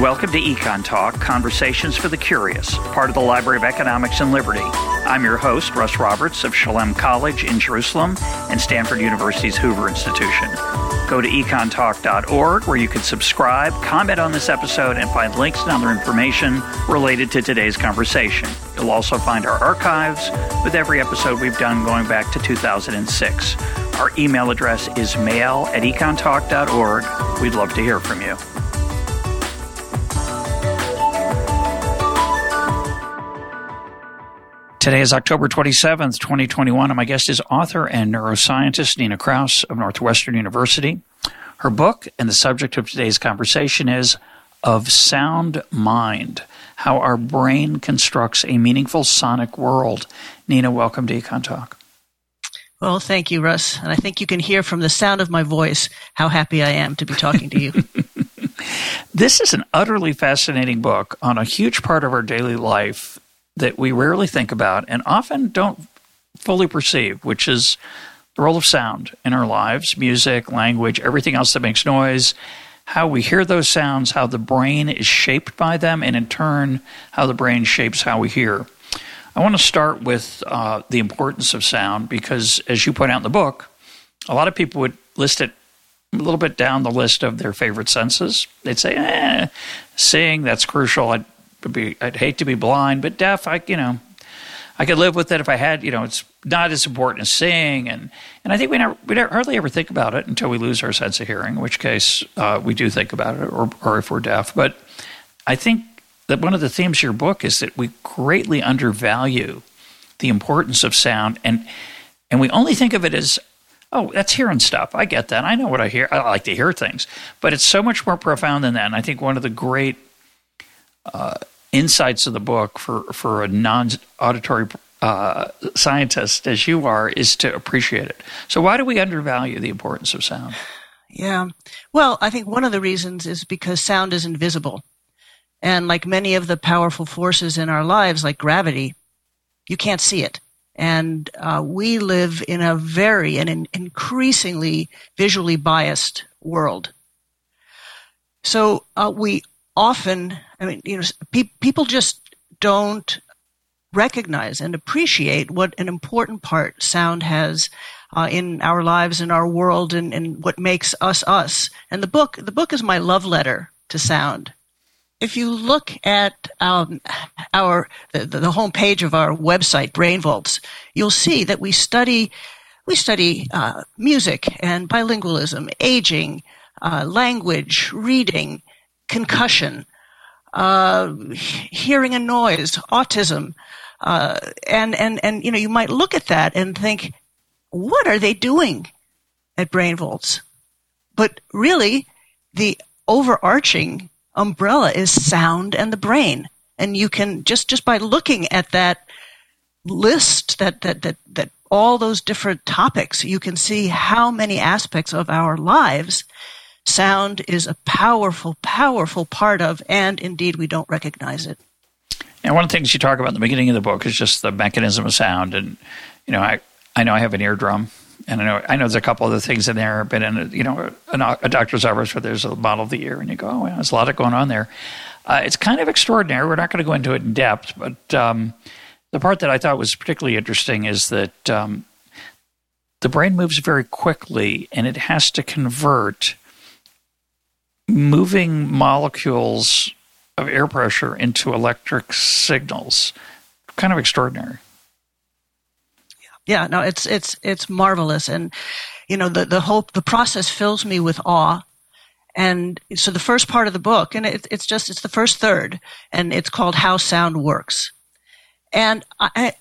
Welcome to Econ Talk, Conversations for the Curious, part of the Library of Economics and Liberty. I'm your host, Russ Roberts of Shalem College in Jerusalem and Stanford University's Hoover Institution. Go to econtalk.org where you can subscribe, comment on this episode, and find links and other information related to today's conversation. You'll also find our archives with every episode we've done going back to 2006. Our email address is mail at econtalk.org. We'd love to hear from you. Today is October 27th, 2021, and my guest is author and neuroscientist Nina Kraus of Northwestern University. Her book and the subject of today's conversation is Of Sound Mind How Our Brain Constructs a Meaningful Sonic World. Nina, welcome to Econ Talk. Well, thank you, Russ. And I think you can hear from the sound of my voice how happy I am to be talking to you. this is an utterly fascinating book on a huge part of our daily life that we rarely think about and often don't fully perceive, which is the role of sound in our lives music, language, everything else that makes noise, how we hear those sounds, how the brain is shaped by them, and in turn, how the brain shapes how we hear. I want to start with uh, the importance of sound because, as you point out in the book, a lot of people would list it a little bit down the list of their favorite senses. They'd say, eh, seeing, that's crucial. I'd be, I'd hate to be blind, but deaf, I, you know, I could live with it if I had, you know, it's not as important as seeing. And, and I think we, never, we never, hardly ever think about it until we lose our sense of hearing, in which case uh, we do think about it, or, or if we're deaf. But I think that one of the themes of your book is that we greatly undervalue the importance of sound. And, and we only think of it as, oh, that's hearing stuff. I get that. I know what I hear. I like to hear things. But it's so much more profound than that. And I think one of the great uh, insights of the book for, for a non auditory uh, scientist as you are is to appreciate it. So, why do we undervalue the importance of sound? Yeah. Well, I think one of the reasons is because sound is invisible. And like many of the powerful forces in our lives, like gravity, you can't see it. And uh, we live in a very and an increasingly visually biased world. So uh, we often, I mean, you know, pe- people just don't recognize and appreciate what an important part sound has uh, in our lives, in our world, and, and what makes us us. And the book, the book is my love letter to sound. If you look at um, our the, the home page of our website, Brainvolts, you'll see that we study we study uh, music and bilingualism, aging, uh, language, reading, concussion, uh, hearing a noise, autism, uh, and and and you know you might look at that and think, what are they doing at Brainvolts? But really, the overarching umbrella is sound and the brain, and you can just just by looking at that list that that that that all those different topics, you can see how many aspects of our lives sound is a powerful, powerful part of, and indeed we don't recognize it. And one of the things you talk about in the beginning of the book is just the mechanism of sound. And, you know, I, I know I have an eardrum. And I know I know there's a couple other things in there. but in a, you know a, a doctor's office where there's a model of the ear, and you go, oh, there's a lot of going on there. Uh, it's kind of extraordinary. We're not going to go into it in depth, but um, the part that I thought was particularly interesting is that um, the brain moves very quickly, and it has to convert moving molecules of air pressure into electric signals. Kind of extraordinary. Yeah, no, it's it's it's marvelous, and you know the the whole the process fills me with awe. And so the first part of the book, and it, it's just it's the first third, and it's called "How Sound Works." And I,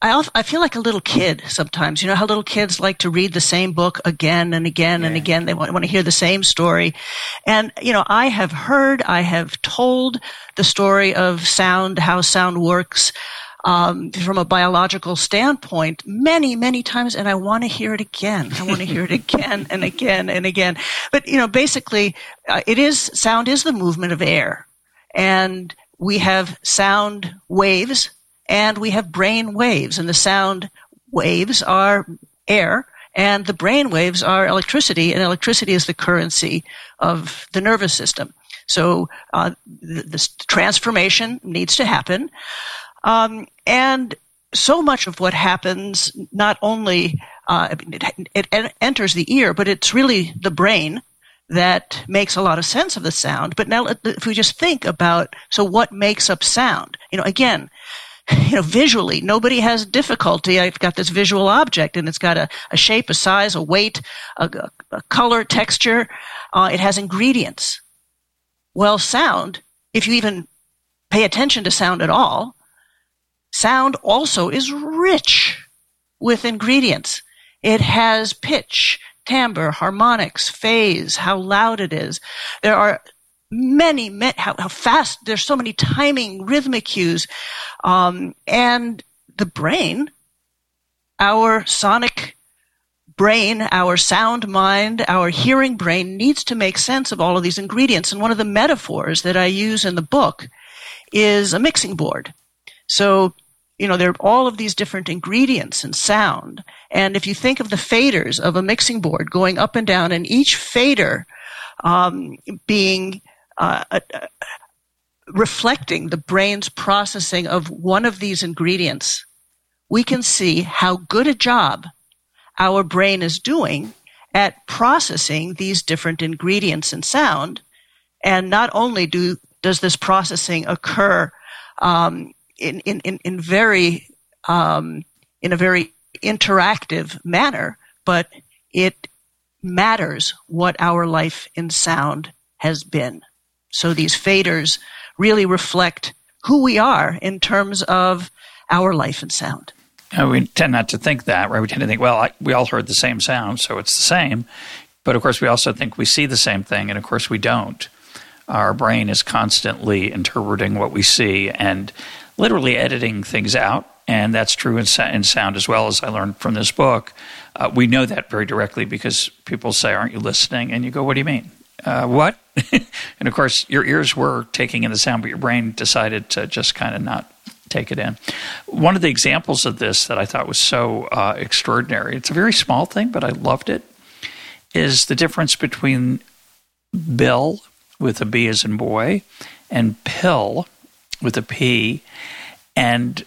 I, I feel like a little kid sometimes. You know how little kids like to read the same book again and again yeah. and again. They want, want to hear the same story. And, you know, I have heard, I have told the story of sound, how sound works. Um, from a biological standpoint many, many times, and I want to hear it again. I want to hear it again and again and again. But you know, basically, uh, it is sound is the movement of air, and we have sound waves and we have brain waves, and the sound waves are air, and the brain waves are electricity, and electricity is the currency of the nervous system. So uh, this transformation needs to happen. Um, and so much of what happens not only uh, it, it, enters the ear, but it's really the brain that makes a lot of sense of the sound. But now, if we just think about so what makes up sound, you know, again, you know, visually, nobody has difficulty. I've got this visual object and it's got a, a shape, a size, a weight, a, a color, texture. Uh, it has ingredients. Well, sound, if you even pay attention to sound at all, sound also is rich with ingredients. It has pitch, timbre, harmonics, phase, how loud it is. There are many, many how, how, fast, there's so many timing, rhythmic cues. Um, and the brain, our sonic brain, our sound mind, our hearing brain needs to make sense of all of these ingredients. And one of the metaphors that I use in the book is a mixing board. So, you know, there are all of these different ingredients in sound. And if you think of the faders of a mixing board going up and down, and each fader um, being uh, uh, reflecting the brain's processing of one of these ingredients, we can see how good a job our brain is doing at processing these different ingredients in sound. And not only do does this processing occur um, in, in, in, in very um, in a very interactive manner, but it matters what our life in sound has been. So these faders really reflect who we are in terms of our life and sound. We tend not to think that, right? We tend to think, well, I, we all heard the same sound, so it's the same. But of course, we also think we see the same thing, and of course, we don't. Our brain is constantly interpreting what we see and literally editing things out. And that's true in, in sound as well, as I learned from this book. Uh, we know that very directly because people say, Aren't you listening? And you go, What do you mean? Uh, what? and of course, your ears were taking in the sound, but your brain decided to just kind of not take it in. One of the examples of this that I thought was so uh, extraordinary, it's a very small thing, but I loved it, is the difference between Bill with a B as in boy and pill with a P. And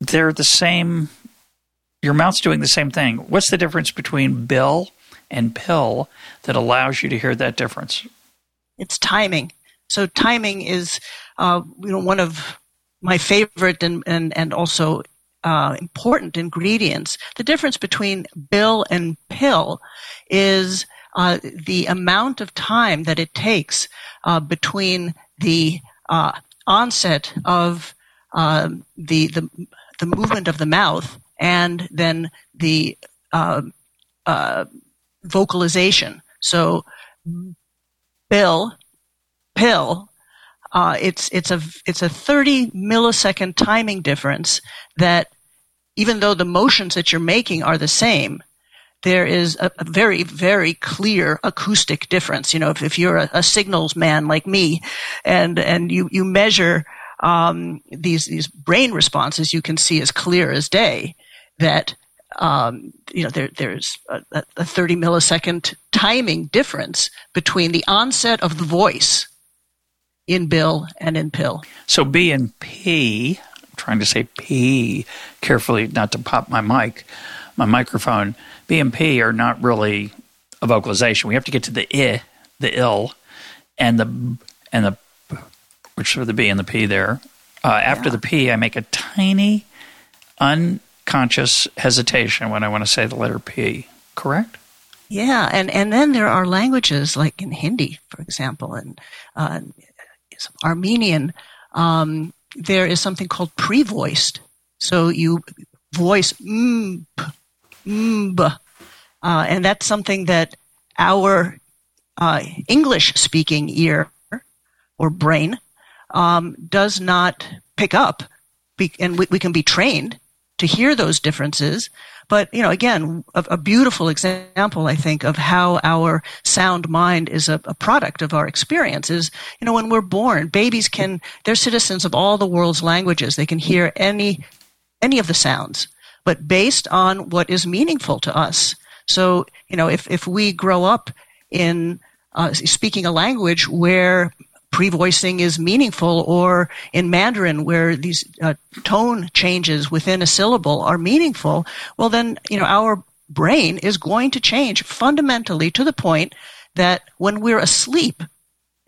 they're the same, your mouth's doing the same thing. What's the difference between Bill and pill that allows you to hear that difference? It's timing. So timing is, uh, you know, one of my favorite and and and also uh, important ingredients. The difference between bill and pill is uh, the amount of time that it takes uh, between the uh, onset of um, the the the movement of the mouth and then the uh, uh, vocalization. So, bill, pill, uh, it's it's a it's a 30 millisecond timing difference that even though the motions that you're making are the same, there is a, a very very clear acoustic difference. You know, if, if you're a, a signals man like me, and and you you measure um, these these brain responses, you can see as clear as day that um, you know, there, there's a, a 30 millisecond timing difference between the onset of the voice in Bill and in Pill. So B and P, I'm trying to say P carefully, not to pop my mic, my microphone. B and P are not really a vocalization. We have to get to the I, the ill, and the and the which are the B and the P there. Uh, after yeah. the P, I make a tiny, un conscious hesitation when I want to say the letter P, correct? Yeah, and, and then there are languages like in Hindi, for example, and uh, Armenian. Um, there is something called pre-voiced. So you voice mm, uh, and that's something that our uh, English-speaking ear or brain um, does not pick up, and we, we can be trained to hear those differences. But, you know, again, a, a beautiful example, I think, of how our sound mind is a, a product of our experiences. You know, when we're born, babies can, they're citizens of all the world's languages. They can hear any, any of the sounds, but based on what is meaningful to us. So, you know, if, if we grow up in uh, speaking a language where pre-voicing is meaningful or in Mandarin where these uh, tone changes within a syllable are meaningful, well then, you know, our brain is going to change fundamentally to the point that when we're asleep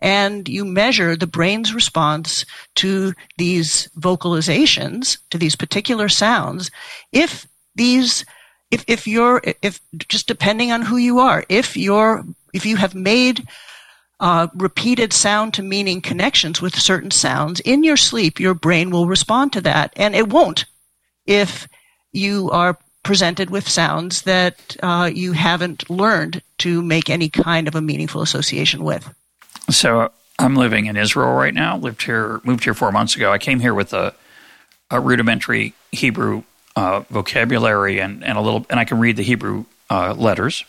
and you measure the brain's response to these vocalizations, to these particular sounds, if these if if you're if just depending on who you are, if you're if you have made uh, repeated sound to meaning connections with certain sounds in your sleep, your brain will respond to that, and it won't if you are presented with sounds that uh, you haven't learned to make any kind of a meaningful association with. So I'm living in Israel right now. Lived here, moved here four months ago. I came here with a, a rudimentary Hebrew uh, vocabulary and, and a little, and I can read the Hebrew uh, letters.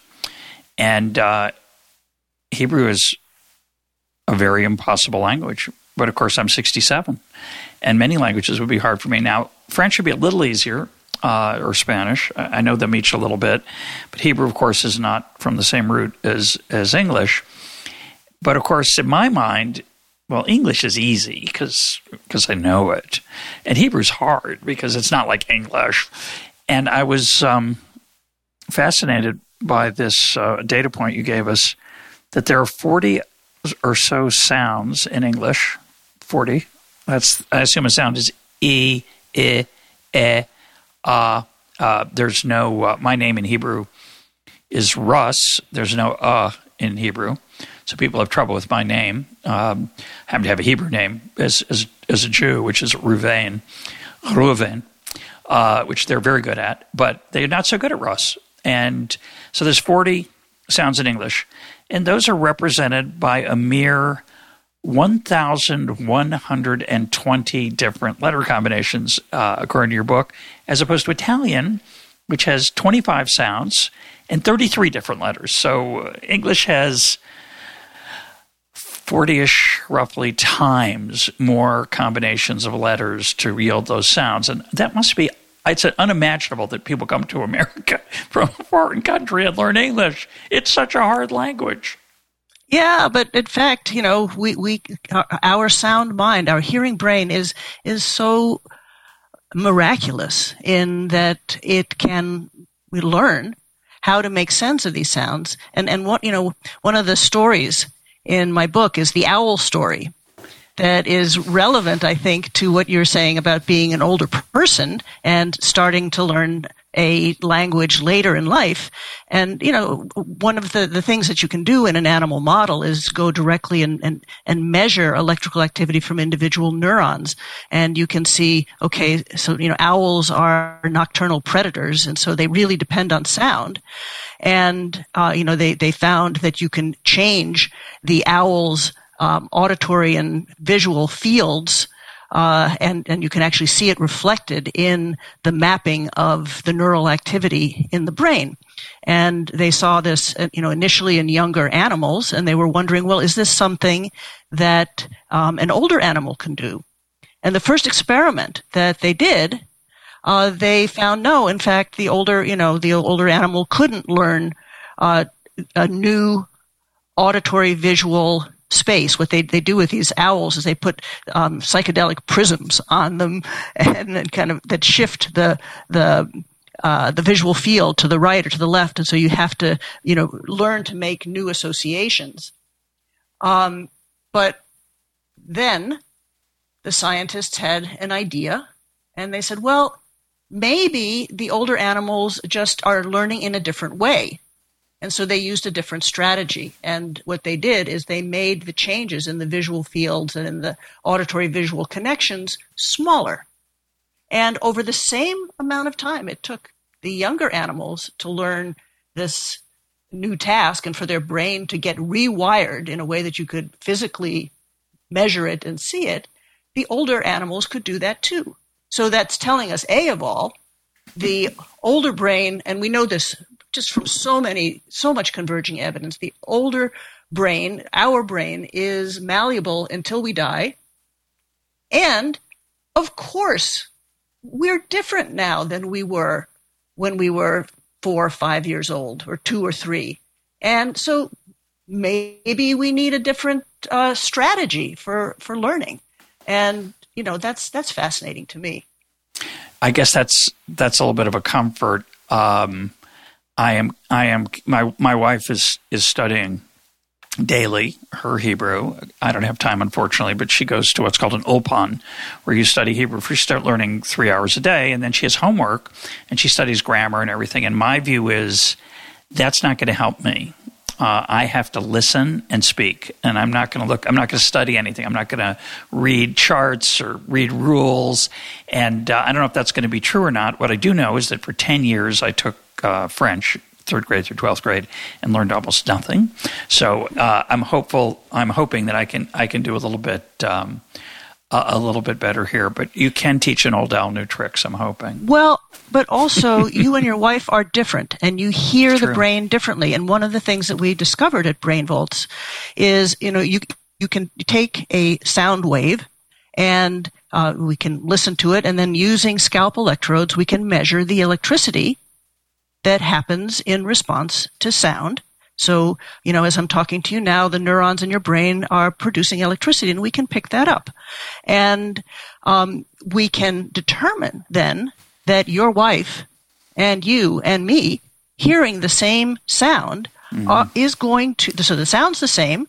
And uh, Hebrew is a very impossible language. But of course, I'm 67, and many languages would be hard for me. Now, French would be a little easier, uh, or Spanish. I know them each a little bit, but Hebrew, of course, is not from the same root as as English. But of course, in my mind, well, English is easy because because I know it, and Hebrew's hard because it's not like English. And I was um, fascinated by this uh, data point you gave us that there are forty or so sounds in English. Forty. That's I assume a sound is e, i, e, uh, uh, there's no uh, my name in Hebrew is Russ. There's no uh in Hebrew. So people have trouble with my name. Um, I happen to have a Hebrew name as, as, as a Jew, which is Ruvain, Ruvain, uh, which they're very good at, but they're not so good at Russ. And so there's 40 sounds in English, and those are represented by a mere 1,120 different letter combinations, uh, according to your book, as opposed to Italian, which has 25 sounds and 33 different letters. So uh, English has 40 ish, roughly, times more combinations of letters to yield those sounds. And that must be, it's unimaginable that people come to America from a foreign country and learn English. It's such a hard language. Yeah, but in fact, you know, we, we, uh, our sound mind, our hearing brain is, is so miraculous in that it can, we learn how to make sense of these sounds. And, and what, you know, one of the stories in my book is the owl story that is relevant, I think, to what you're saying about being an older person and starting to learn a language later in life. And, you know, one of the, the things that you can do in an animal model is go directly and, and, and measure electrical activity from individual neurons. And you can see, okay, so, you know, owls are nocturnal predators, and so they really depend on sound. And, uh, you know, they, they found that you can change the owl's um, auditory and visual fields uh, and and you can actually see it reflected in the mapping of the neural activity in the brain. And they saw this, uh, you know, initially in younger animals, and they were wondering, well, is this something that um, an older animal can do? And the first experiment that they did, uh, they found no. In fact, the older, you know, the older animal couldn't learn uh, a new auditory visual space. What they, they do with these owls is they put um, psychedelic prisms on them and then kind of that shift the the uh, the visual field to the right or to the left, and so you have to you know learn to make new associations. Um, but then the scientists had an idea, and they said, well, maybe the older animals just are learning in a different way. And so they used a different strategy. And what they did is they made the changes in the visual fields and in the auditory visual connections smaller. And over the same amount of time it took the younger animals to learn this new task and for their brain to get rewired in a way that you could physically measure it and see it, the older animals could do that too. So that's telling us, A, of all, the older brain, and we know this just from so many, so much converging evidence. The older brain, our brain, is malleable until we die. And of course, we're different now than we were when we were four or five years old, or two or three. And so maybe we need a different uh, strategy for for learning, and you know that's that's fascinating to me. I guess that's that's a little bit of a comfort. Um, I am I am my my wife is is studying daily her Hebrew. I don't have time, unfortunately, but she goes to what's called an ulpan, where you study Hebrew. First, start learning three hours a day, and then she has homework, and she studies grammar and everything. And my view is that's not going to help me. Uh, I have to listen and speak, and I'm not going to look. I'm not going to study anything. I'm not going to read charts or read rules. And uh, I don't know if that's going to be true or not. What I do know is that for ten years I took uh, French third grade through 12th grade and learned almost nothing. So uh, I'm hopeful. I'm hoping that I can I can do a little bit. Um, a, little bit better here, but you can teach an old owl new tricks. I'm hoping. Well, but also you and your wife are different, and you hear the brain differently. And one of the things that we discovered at Brain Volts is, you know, you you can take a sound wave, and uh, we can listen to it, and then using scalp electrodes, we can measure the electricity that happens in response to sound. So, you know, as I'm talking to you now, the neurons in your brain are producing electricity and we can pick that up. And um, we can determine then that your wife and you and me hearing the same sound mm-hmm. uh, is going to, so the sound's the same,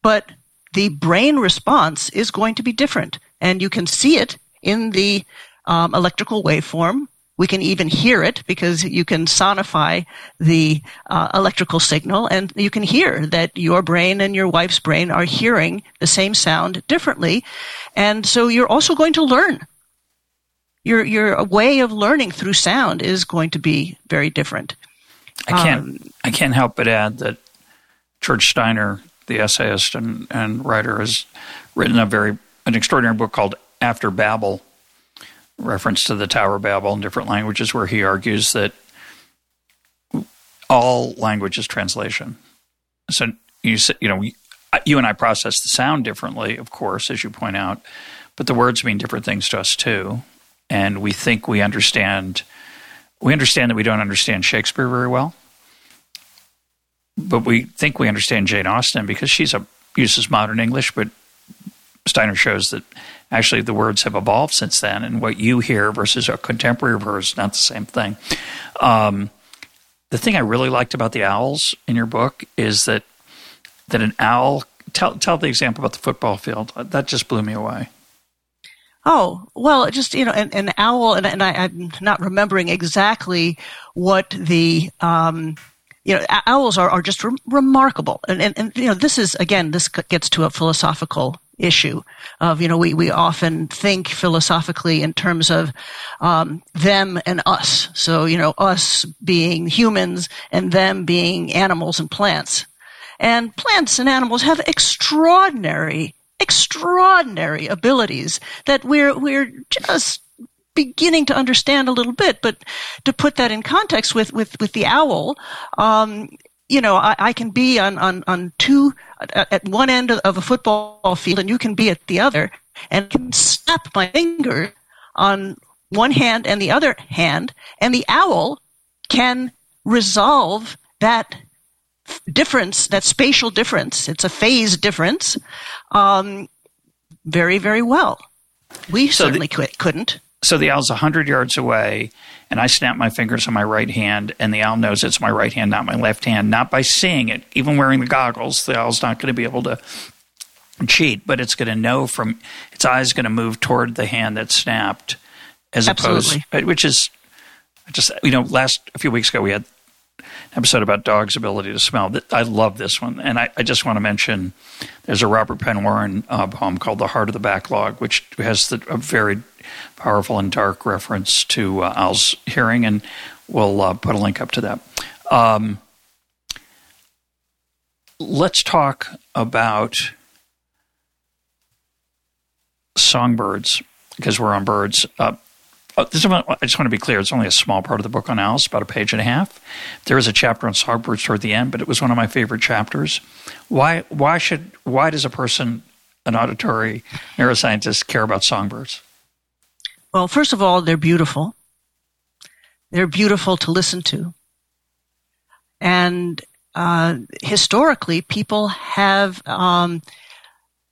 but the brain response is going to be different. And you can see it in the um, electrical waveform we can even hear it because you can sonify the uh, electrical signal and you can hear that your brain and your wife's brain are hearing the same sound differently. And so you're also going to learn. Your, your way of learning through sound is going to be very different. I can't, um, I can't help but add that George Steiner, the essayist and, and writer, has written a very, an extraordinary book called After Babel, reference to the Tower of Babel in different languages, where he argues that all language is translation. So you you know you and I process the sound differently, of course, as you point out, but the words mean different things to us too, and we think we understand. We understand that we don't understand Shakespeare very well, but we think we understand Jane Austen because she's a uses modern English, but Steiner shows that actually the words have evolved since then, and what you hear versus a contemporary hers is not the same thing. Um, the thing I really liked about the owls in your book is that that an owl. Tell tell the example about the football field. That just blew me away. Oh well, just you know, an, an owl, and, and I, am not remembering exactly what the. Um, you know, owls are, are just re- remarkable. And, and, and, you know, this is, again, this gets to a philosophical issue of, you know, we, we often think philosophically in terms of um, them and us. So, you know, us being humans and them being animals and plants. And plants and animals have extraordinary, extraordinary abilities that we're, we're just beginning to understand a little bit. But to put that in context with, with, with the owl, um, you know, I, I, can be on, on, on two, at one end of a football field and you can be at the other and can snap my finger on one hand and the other hand and the owl can resolve that difference, that spatial difference. It's a phase difference, um, very, very well. We so certainly the, couldn't. So the owl's 100 yards away and I snap my fingers on my right hand, and the owl knows it's my right hand, not my left hand, not by seeing it. Even wearing the goggles, the owl's not going to be able to cheat, but it's going to know from its eyes going to move toward the hand that snapped, as Absolutely. opposed, which is just you know, last a few weeks ago we had episode about dogs' ability to smell. I love this one, and I, I just want to mention there's a Robert Penn Warren uh, poem called "The Heart of the Backlog," which has the, a very powerful and dark reference to uh, Al's hearing, and we'll uh, put a link up to that. Um, let's talk about songbirds because we're on birds. Uh, uh I just want to be clear. It's only a small part of the book on owls, about a page and a half. There is a chapter on songbirds toward the end, but it was one of my favorite chapters. Why? Why should? Why does a person, an auditory neuroscientist, care about songbirds? Well, first of all, they're beautiful. They're beautiful to listen to. And uh, historically, people have um,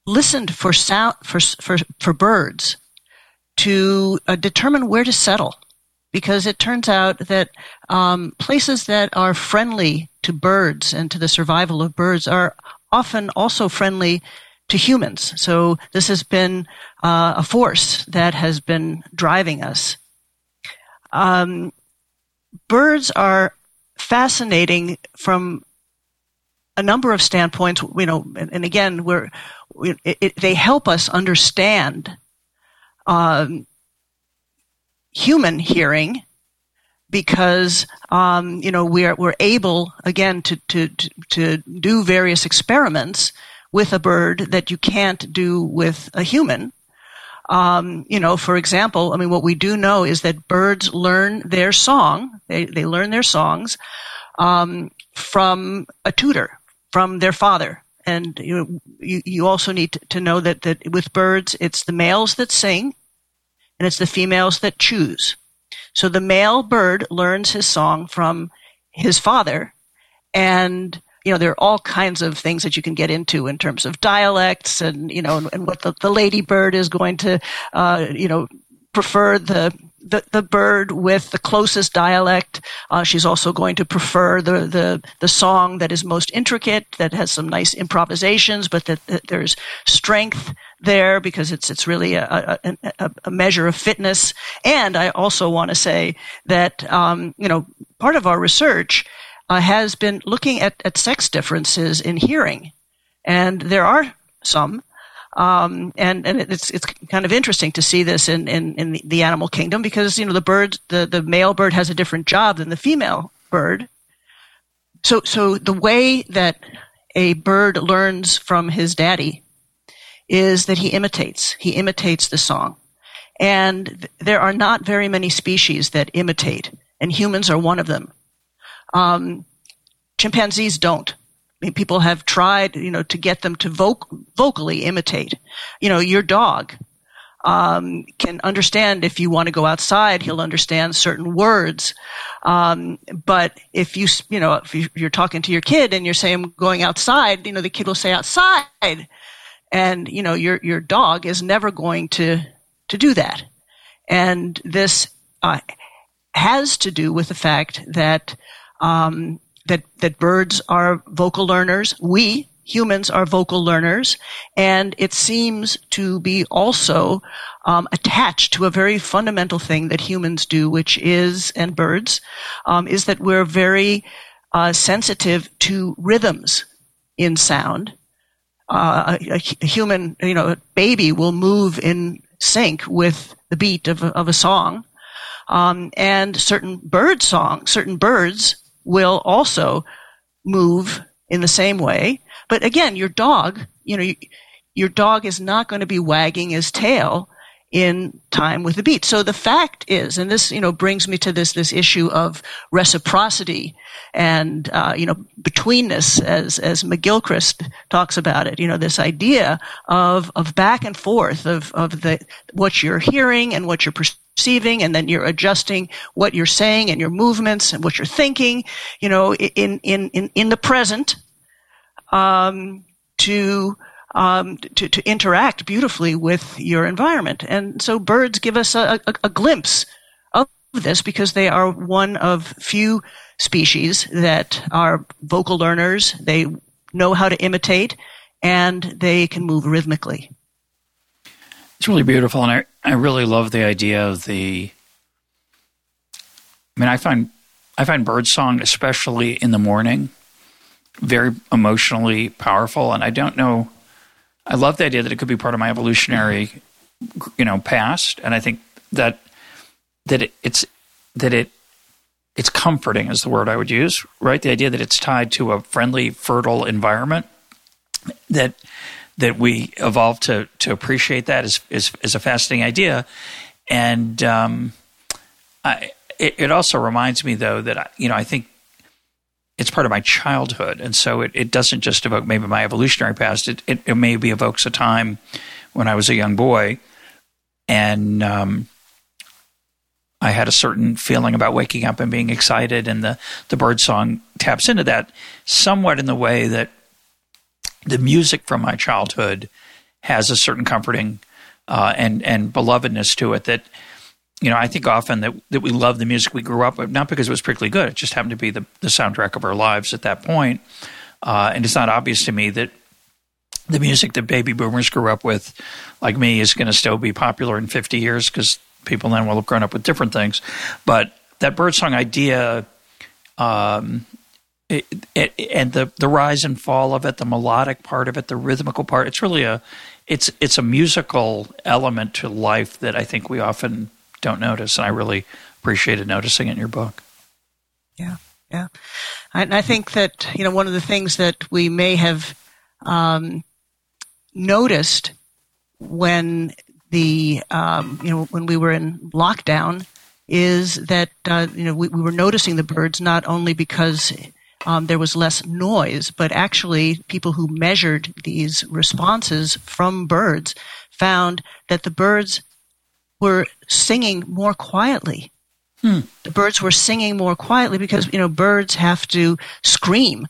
listened for sound for for for birds to uh, determine where to settle, because it turns out that um, places that are friendly to birds and to the survival of birds are often also friendly to humans. So this has been uh, a force that has been driving us. Um, birds are fascinating from a number of standpoints. You know, and, and again, we're it, it, they help us understand um, human hearing because um, you know we're we're able again to, to to do various experiments with a bird that you can't do with a human. Um, you know, for example, I mean, what we do know is that birds learn their song. They they learn their songs um, from a tutor, from their father. And you, you, also need to, to know that, that with birds, it's the males that sing and it's the females that choose. So the male bird learns his song from his father and you know, there are all kinds of things that you can get into in terms of dialects and, you know, and, and what the, the ladybird is going to, uh, you know, prefer the the, the bird with the closest dialect. Uh, she's also going to prefer the, the, the song that is most intricate, that has some nice improvisations, but that, that there's strength there because it's, it's really a, a, a, measure of fitness. And I also want to say that, um, you know, part of our research uh, has been looking at, at sex differences in hearing. And there are some. Um, and, and it's, it's kind of interesting to see this in, in, in the animal kingdom because, you know, the bird, the, the male bird has a different job than the female bird. So, so the way that a bird learns from his daddy is that he imitates. He imitates the song. And there are not very many species that imitate, and humans are one of them. Um, chimpanzees don't. I mean, people have tried, you know, to get them to voc- vocally imitate. You know, your dog um, can understand if you want to go outside. He'll understand certain words. Um, but if you, you know, if you're talking to your kid and you're saying going outside, you know, the kid will say outside, and you know, your your dog is never going to to do that. And this uh, has to do with the fact that um, that that birds are vocal learners. We humans are vocal learners, and it seems to be also um, attached to a very fundamental thing that humans do, which is and birds um, is that we're very uh, sensitive to rhythms in sound. Uh, a, a, human, you know, a baby will move in sync with the beat of a, of a song. Um, and certain bird songs, certain birds will also move in the same way. But again, your dog, you know, your dog is not going to be wagging his tail in time with the beat. So the fact is, and this, you know, brings me to this, this issue of reciprocity and, uh, you know, betweenness as, as McGilchrist talks about it, you know, this idea of, of back and forth of, of the, what you're hearing and what you're perceiving and then you're adjusting what you're saying and your movements and what you're thinking, you know, in, in, in, in the present, um, to, um, to, to interact beautifully with your environment. And so birds give us a, a, a glimpse of this because they are one of few species that are vocal learners. They know how to imitate and they can move rhythmically. It's really beautiful. And I, I really love the idea of the, I mean, I find, I find birdsong, especially in the morning, very emotionally powerful. And I don't know I love the idea that it could be part of my evolutionary, you know, past, and I think that that it, it's that it it's comforting is the word I would use, right? The idea that it's tied to a friendly, fertile environment that that we evolved to to appreciate that is is, is a fascinating idea, and um, I, it, it also reminds me though that I, you know I think it's part of my childhood. And so it, it doesn't just evoke maybe my evolutionary past, it, it, it maybe evokes a time when I was a young boy. And um, I had a certain feeling about waking up and being excited, and the the bird song taps into that somewhat in the way that the music from my childhood has a certain comforting uh, and and belovedness to it that you know I think often that that we love the music we grew up with not because it was particularly good it just happened to be the the soundtrack of our lives at that point uh, and it's not obvious to me that the music that baby boomers grew up with like me is going to still be popular in 50 years because people then will have grown up with different things but that birdsong idea um, it, it, and the the rise and fall of it, the melodic part of it, the rhythmical part. It's really a it's it's a musical element to life that I think we often don't notice, and I really appreciated noticing it in your book. Yeah, yeah, and I think that you know one of the things that we may have um, noticed when the um, you know when we were in lockdown is that uh, you know we, we, were noticing the birds not only because um, there was less noise, but actually, people who measured these responses from birds found that the birds were singing more quietly. Hmm. The birds were singing more quietly because you know birds have to scream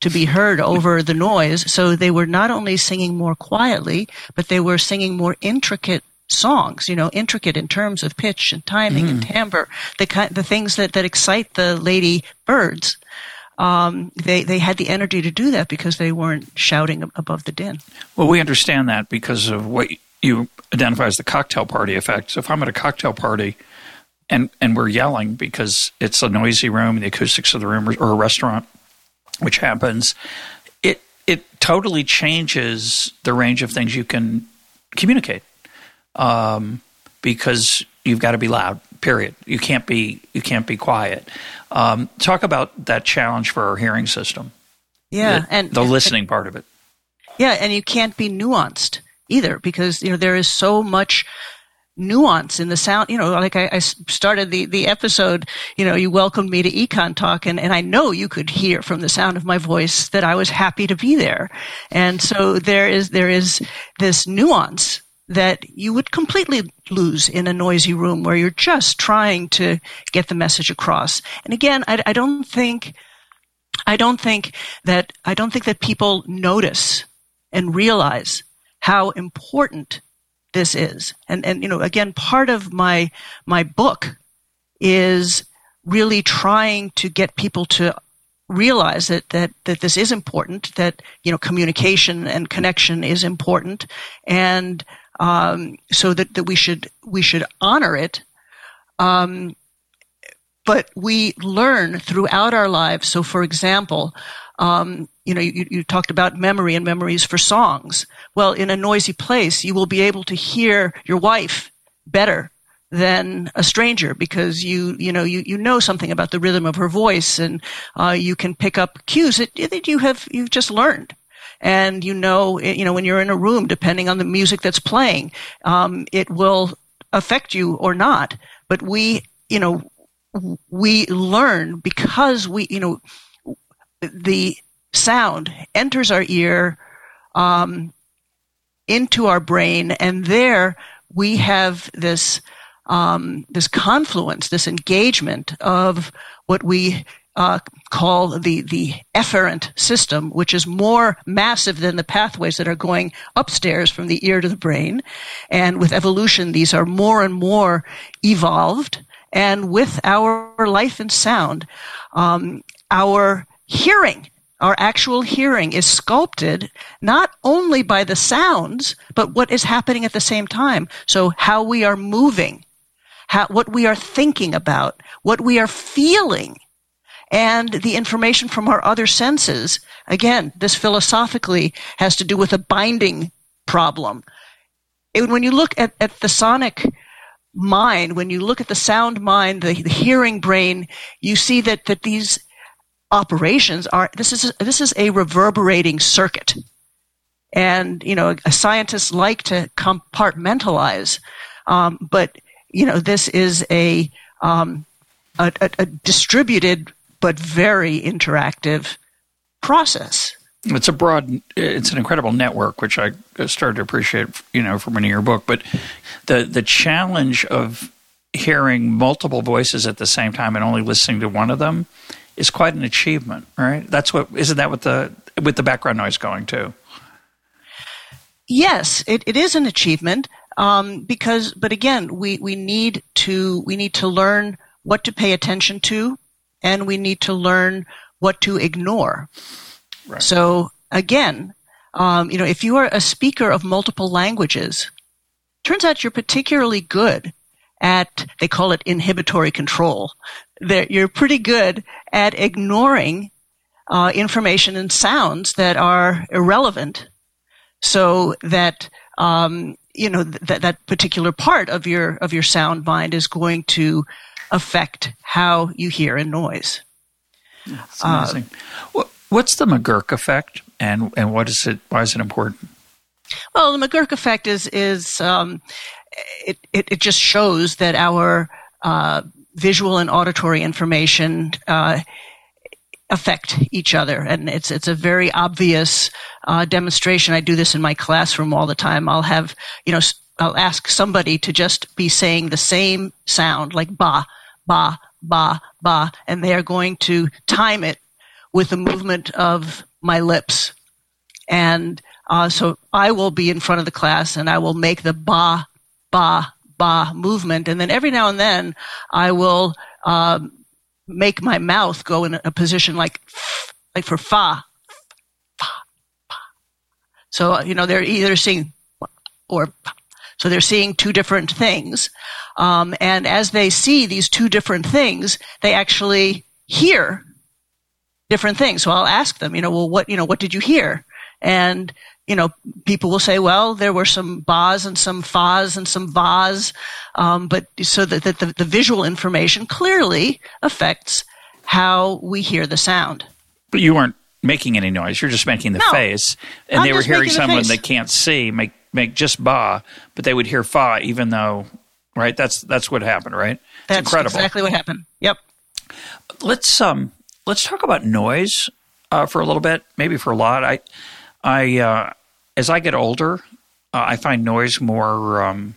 to be heard over the noise. So they were not only singing more quietly, but they were singing more intricate songs, you know, intricate in terms of pitch and timing mm. and hmm. timbre, the the things that, that excite the lady birds um, they they had the energy to do that because they weren't shouting above the din. Well, we understand that because of what you identify as the cocktail party effect. So if I'm at a cocktail party and and we're yelling because it's a noisy room, and the acoustics of the room, or a restaurant, which happens, it it totally changes the range of things you can communicate. Um, because you've got to be loud. Period. You can't be you can't be quiet. Um, talk about that challenge for our hearing system. Yeah, the, and the listening part of it. Yeah, and you can't be nuanced either because you know there is so much nuance in the sound. You know, like I, I, started the, the episode, you know, you welcomed me to Econ Talk and, and I know you could hear from the sound of my voice that I was happy to be there. And so there is, there is this nuance that you would completely lose in a noisy room where you're just trying to get the message across. And again, I, I don't think, I don't think that, I don't think that people notice and realize how important this is. And, and, you know, again, part of my, my book is really trying to get people to realize that, that, that this is important, that, you know, communication and connection is important. And um, so that, that we should we should honor it. Um, but we learn throughout our lives. So, for example, um, you know, you, you, talked about memory and memories for songs. Well, in a noisy place, you will be able to hear your wife better than a stranger because you you know you, you know something about the rhythm of her voice and uh, you can pick up cues that, that you have you've just learned and you know, you know, when you're in a room, depending on the music that's playing, um, it will affect you or not. But we, you know, we learn because we, you know, the sound enters our ear, um, into our brain, and there we have this um, this confluence, this engagement of what we uh, call the the efferent system, which is more massive than the pathways that are going upstairs from the ear to the brain. And with evolution, these are more and more evolved. And with our life and sound, um, our hearing, our actual hearing, is sculpted not only by the sounds, but what is happening at the same time. So how we are moving, how, what we are thinking about, what we are feeling and the information from our other senses. Again, this philosophically has to do with a binding problem. It, when you look at, at the sonic mind, when you look at the sound mind, the, the hearing brain, you see that, that these operations are, this is, a, this is a reverberating circuit. And, you know, scientists like to compartmentalize, um, but, you know, this is a, um, a, a, a distributed but very interactive process. It's a broad, it's an incredible network, which I started to appreciate, you know, from reading your book. But the the challenge of hearing multiple voices at the same time and only listening to one of them is quite an achievement, right? That's what isn't that what the with the background noise going too? Yes, it, it is an achievement um, because, but again, we, we need to we need to learn what to pay attention to, and we need to learn what to ignore. Right. So again, um, you know, if you are a speaker of multiple languages, turns out you're particularly good at they call it inhibitory control. That you're pretty good at ignoring uh, information and sounds that are irrelevant, so that um, you know that that particular part of your of your sound mind is going to affect how you hear a noise. That's amazing. Uh, what's the McGurk effect, and and what is it? Why is it important? Well, the McGurk effect is is um, it, it, it just shows that our uh, visual and auditory information uh, affect each other, and it's it's a very obvious uh, demonstration. I do this in my classroom all the time. I'll have you know I'll ask somebody to just be saying the same sound like ba ba ba ba, and they are going to time it with the movement of my lips, and uh, so I will be in front of the class and I will make the ba ba ba movement, and then every now and then I will uh, make my mouth go in a position like like for fa, fa, fa. So you know they're either seeing or so they're seeing two different things, um, and as they see these two different things, they actually hear different things. So I'll ask them, you know, well, what you know, what did you hear? And you know, people will say, well, there were some bas and some fas and some vas, um, but so that, that the, the, visual information clearly affects how we hear the sound. But you weren't making any noise; you're just making the no, face, and I'm they were hearing someone they can't see make make just ba, but they would hear fa, even though, right? That's that's what happened, right? It's that's incredible. exactly what happened. Yep. Let's um let's talk about noise uh, for a little bit, maybe for a lot. I I uh, as I get older, uh, I find noise more um,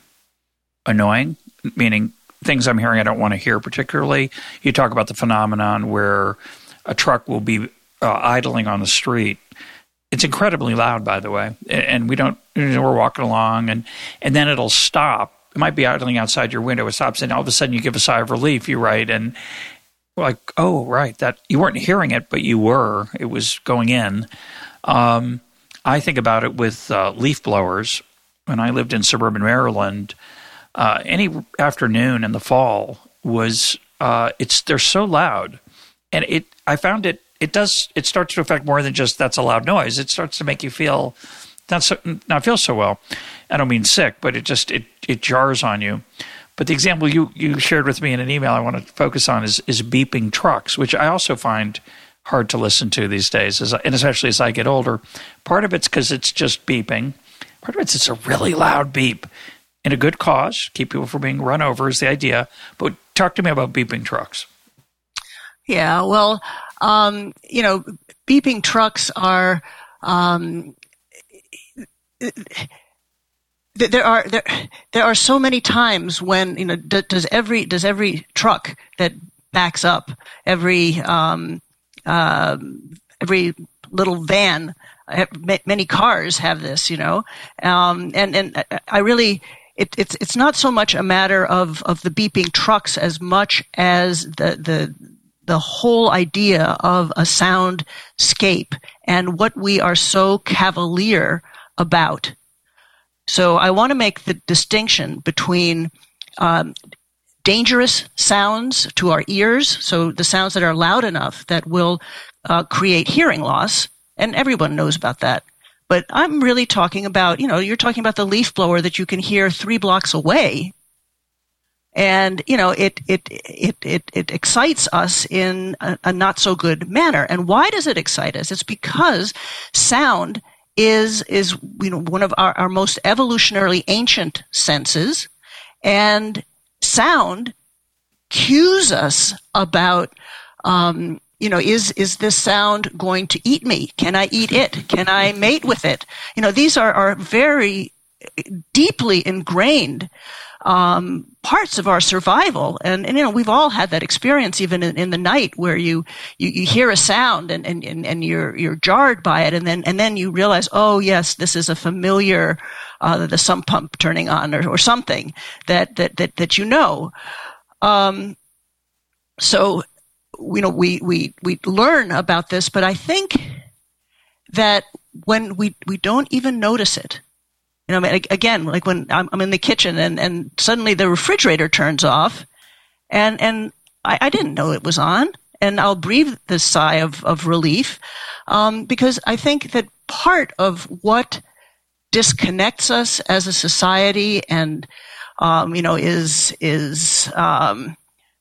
annoying, meaning things I'm hearing I don't want to hear particularly. You talk about the phenomenon where a truck will be uh, idling on the street. It's incredibly loud, by the way, and we don't. You know, we're walking along, and and then it'll stop. It might be idling outside your window. It stops, and all of a sudden you give a sigh of relief. You write, and like, oh, right, that you weren't hearing it, but you were. It was going in. Um, I think about it with uh, leaf blowers. When I lived in suburban Maryland, uh, any afternoon in the fall was uh, it's they're so loud, and it I found it it does it starts to affect more than just that's a loud noise. It starts to make you feel not so not feel so well. I don't mean sick, but it just it it jars on you. But the example you you shared with me in an email I want to focus on is is beeping trucks, which I also find hard to listen to these days, and especially as I get older. Part of it's because it's just beeping. Part of it's it's a really loud beep, in a good cause, keep people from being run over is the idea. But talk to me about beeping trucks. Yeah, well, um, you know, beeping trucks are. Um, there are there there are so many times when you know does every does every truck that backs up every um, uh, every little van, many cars have this, you know, um, and and I really. It, it's it's not so much a matter of, of the beeping trucks as much as the the the whole idea of a soundscape and what we are so cavalier about. So I want to make the distinction between um, dangerous sounds to our ears, so the sounds that are loud enough that will uh, create hearing loss, and everyone knows about that. But I'm really talking about, you know, you're talking about the leaf blower that you can hear three blocks away. And, you know, it, it, it, it, it excites us in a, a not so good manner. And why does it excite us? It's because sound is, is, you know, one of our, our most evolutionarily ancient senses. And sound cues us about um, you know is is this sound going to eat me can i eat it can i mate with it you know these are, are very deeply ingrained um, parts of our survival. And, and, you know, we've all had that experience even in, in the night where you, you, you, hear a sound and, and, and you're, you're jarred by it. And then, and then you realize, oh, yes, this is a familiar, uh, the sump pump turning on or, or something that, that, that, that you know. Um, so, you know, we, we, we learn about this, but I think that when we, we don't even notice it, you know, again, like when I'm, I'm in the kitchen and, and suddenly the refrigerator turns off and, and I, I didn't know it was on and I'll breathe this sigh of, of relief um, because I think that part of what disconnects us as a society and um, you know is is um,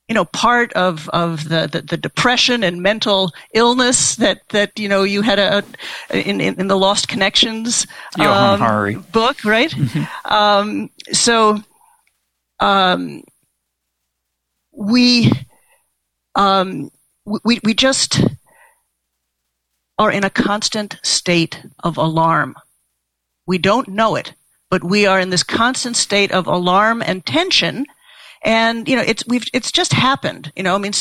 you know, part of, of the, the, the, depression and mental illness that, that, you know, you had a, in, in, in the Lost Connections um, book, right? Mm-hmm. Um, so, um, we, um, we, we just are in a constant state of alarm. We don't know it, but we are in this constant state of alarm and tension and, you know, it's, we've, it's just happened. You know, I mean,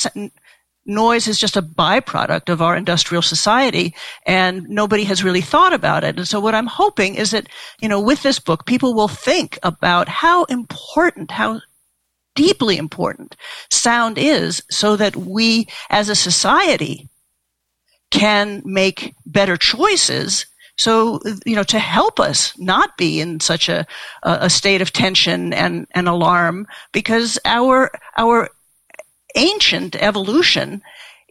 noise is just a byproduct of our industrial society and nobody has really thought about it. And so what I'm hoping is that, you know, with this book, people will think about how important, how deeply important sound is so that we as a society can make better choices so, you know, to help us not be in such a, a state of tension and, and alarm, because our, our ancient evolution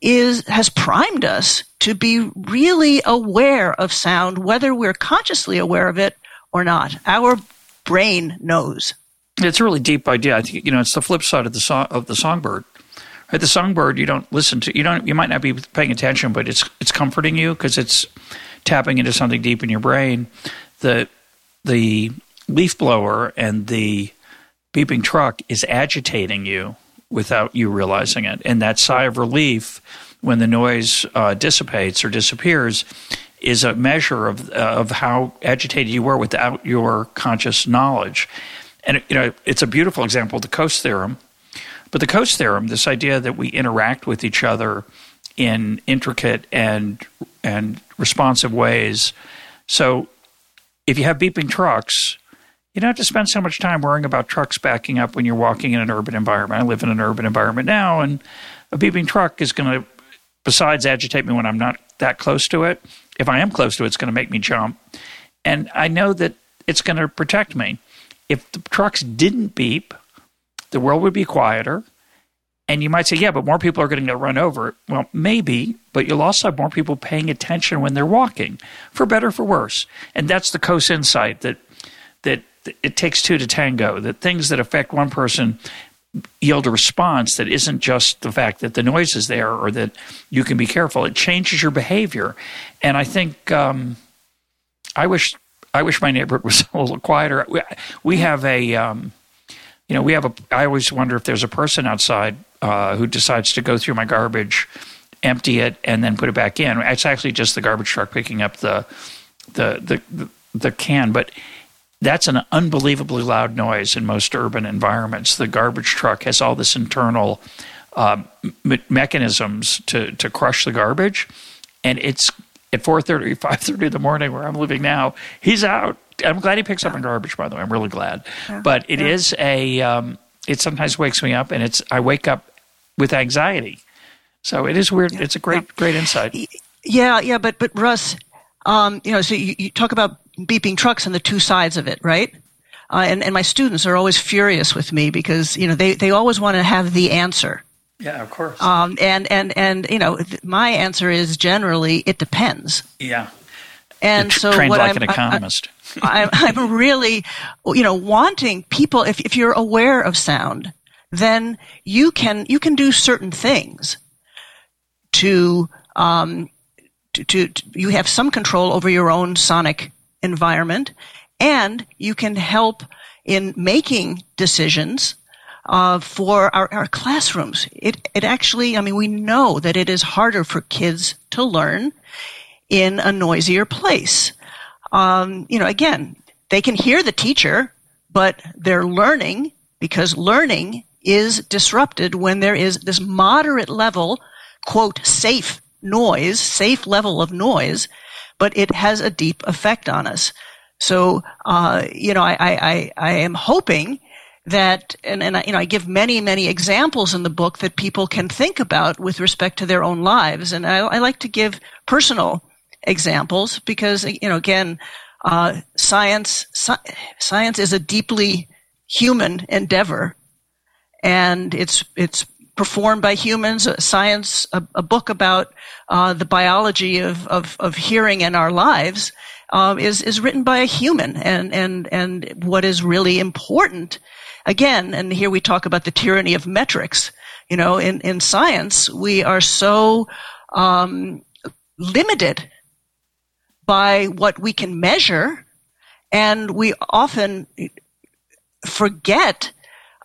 is, has primed us to be really aware of sound, whether we're consciously aware of it or not. Our brain knows. It's a really deep idea. I think, you know, it's the flip side of the song, of the songbird. Right? The songbird, you don't listen to, you don't, you might not be paying attention, but it's, it's comforting you because it's, tapping into something deep in your brain, the the leaf blower and the beeping truck is agitating you without you realizing it. And that sigh of relief when the noise uh, dissipates or disappears is a measure of uh, of how agitated you were without your conscious knowledge. And you know, it's a beautiful example of the Coase theorem. But the Coase theorem, this idea that we interact with each other in intricate and and responsive ways. So if you have beeping trucks, you don't have to spend so much time worrying about trucks backing up when you're walking in an urban environment. I live in an urban environment now, and a beeping truck is going to, besides agitate me when I'm not that close to it, if I am close to it, it's going to make me jump. And I know that it's going to protect me. If the trucks didn't beep, the world would be quieter. And you might say, yeah, but more people are to run over. Well, maybe, but you'll also have more people paying attention when they're walking, for better, or for worse. And that's the Coase insight that that it takes two to tango. That things that affect one person yield a response that isn't just the fact that the noise is there or that you can be careful. It changes your behavior. And I think um, I wish I wish my neighborhood was a little quieter. We, we have a um, you know we have a. I always wonder if there's a person outside uh, who decides to go through my garbage, empty it, and then put it back in. It's actually just the garbage truck picking up the the the, the, can, but that's an unbelievably loud noise in most urban environments. The garbage truck has all this internal uh, me- mechanisms to to crush the garbage, and it's at 4.30 5.30 in the morning where i'm living now he's out i'm glad he picks up my garbage by the way i'm really glad yeah. but it yeah. is a um, it sometimes wakes me up and it's i wake up with anxiety. So it is weird. It's a great, yeah. great insight. Yeah, yeah, but but Russ, um, you know, so you, you, talk about beeping trucks and the two sides of it, right? Uh, and and my students are always furious with me because you know they they always want to have the answer. Yeah, of course. Um, and and and you know, my answer is generally it depends. Yeah. And so trained what like I'm, an economist. I, I'm, I'm really, you know, wanting people. If if you're aware of sound, then you can you can do certain things to um, to, to, to, you have some control over your own sonic environment, and you can help in making decisions uh, for our, our classrooms. It it actually, I mean, we know that it is harder for kids to learn in a noisier place. Um, you know, again, they can hear the teacher, but they're learning because learning is disrupted when there is this moderate level, quote, safe noise, safe level of noise, but it has a deep effect on us. So, uh, you know, I, I, I am hoping that, and, and I, you know, I give many, many examples in the book that people can think about with respect to their own lives. And I, I like to give personal examples because, you know, again, uh, science, science is a deeply human endeavor and it's, it's performed by humans, science, a, a book about uh, the biology of, of, of, hearing in our lives um, is, is written by a human. And, and, and what is really important, again, and here we talk about the tyranny of metrics. You know, in, in science, we are so um, limited by what we can measure, and we often forget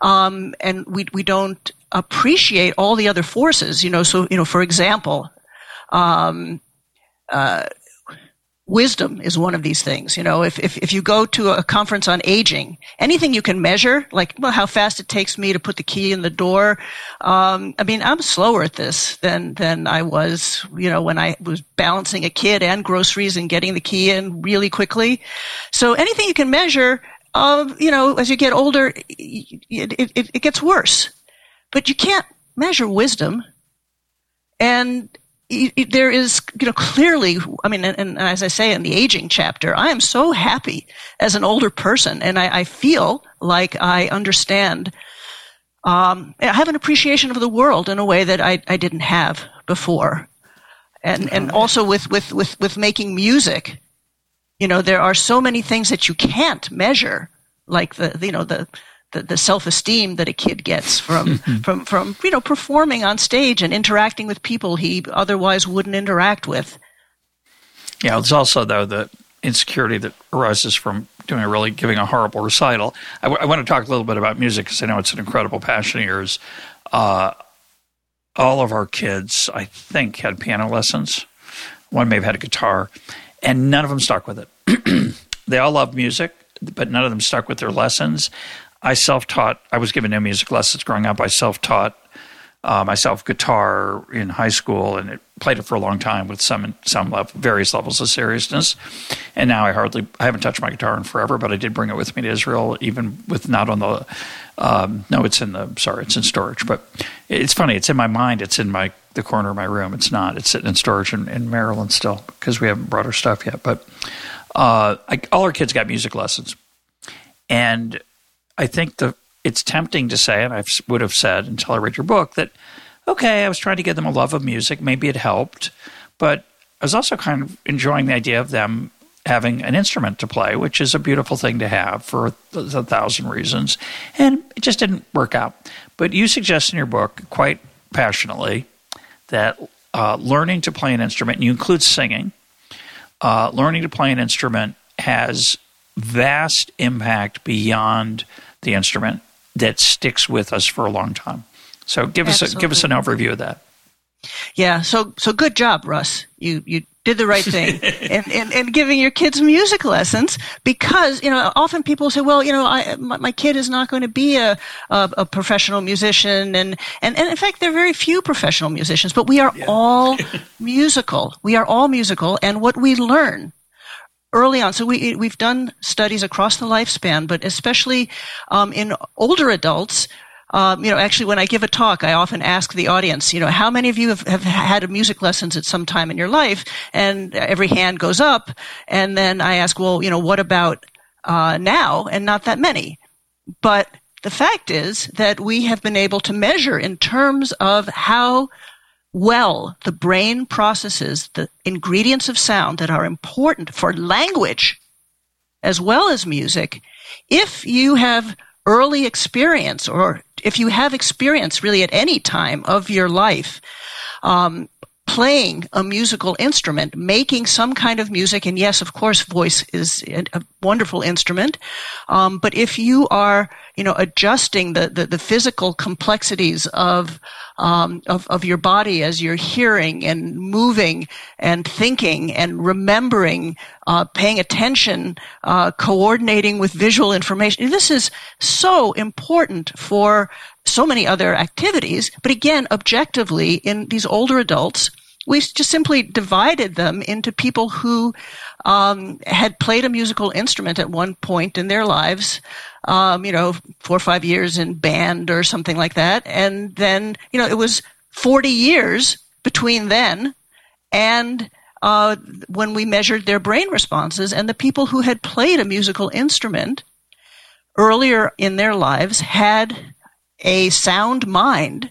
um, and we we don't appreciate all the other forces. You know, so you know, for example, um, uh, wisdom is one of these things. You know, if, if, if you go to a conference on aging, anything you can measure, like well, how fast it takes me to put the key in the door. Um, I mean, I'm slower at this than than I was, you know, when I was balancing a kid and groceries and getting the key in really quickly. So anything you can measure, uh, you know, as you get older, it, it, it gets worse. But you can't measure wisdom. And there is, you know, clearly, I mean, and, and, as I say in the aging chapter, I am so happy as an older person, and I, I feel like I understand. Um, I have an appreciation of the world in a way that I, I didn't have before, and and also with with with with making music, you know, there are so many things that you can't measure, like the you know the the, the self-esteem that a kid gets from from from you know performing on stage and interacting with people he otherwise wouldn't interact with. Yeah, it's also though the insecurity that arises from doing a really giving a horrible recital. I, w- I want to talk a little bit about music because I know it's an incredible passion of yours. Uh, all of our kids, I think, had piano lessons. One may have had a guitar, and none of them stuck with it. they all love music, but none of them stuck with their lessons. I self taught. I was given no music lessons growing up. I self taught uh, myself guitar in high school, and it played it for a long time with some some level, various levels of seriousness. And now I hardly I haven't touched my guitar in forever, but I did bring it with me to Israel, even with not on the. Um, no, it's in the sorry, it's in storage. But it's funny. It's in my mind. It's in my the corner of my room. It's not. It's sitting in storage in, in Maryland still because we haven't brought our stuff yet. But uh, I, all our kids got music lessons, and I think the it's tempting to say, and I would have said until I read your book that okay, I was trying to give them a love of music. Maybe it helped, but I was also kind of enjoying the idea of them having an instrument to play, which is a beautiful thing to have for a thousand reasons. And it just didn't work out. But you suggest in your book quite passionately that uh, learning to play an instrument, and you include singing, uh, learning to play an instrument has vast impact beyond the instrument that sticks with us for a long time. So give Absolutely. us a, give us an overview of that. Yeah, so so good job, Russ. You you did the right thing and, and, and giving your kids music lessons because you know often people say well you know I, my, my kid is not going to be a, a, a, professional musician and, and and in fact there are very few professional musicians but we are yeah. all musical we are all musical and what we learn early on. So we we've done studies across the lifespan, but especially um, in older adults. Um, you know, actually, when I give a talk, I often ask the audience, you know, how many of you have, have had music lessons at some time in your life? And every hand goes up. And then I ask, well, you know, what about uh, now? And not that many. But the fact is that we have been able to measure in terms of how well the brain processes the ingredients of sound that are important for language as well as music, if you have early experience or if you have experience really at any time of your life, um, playing a musical instrument, making some kind of music, and yes, of course, voice is a wonderful instrument. Um, but if you are, you know, adjusting the, the, the physical complexities of, um, of, of your body as you're hearing and moving and thinking and remembering, uh, paying attention, uh, coordinating with visual information, this is so important for so many other activities. But again, objectively, in these older adults, we just simply divided them into people who um, had played a musical instrument at one point in their lives, um, you know, four or five years in band or something like that. And then, you know, it was 40 years between then and uh, when we measured their brain responses. And the people who had played a musical instrument earlier in their lives had a sound mind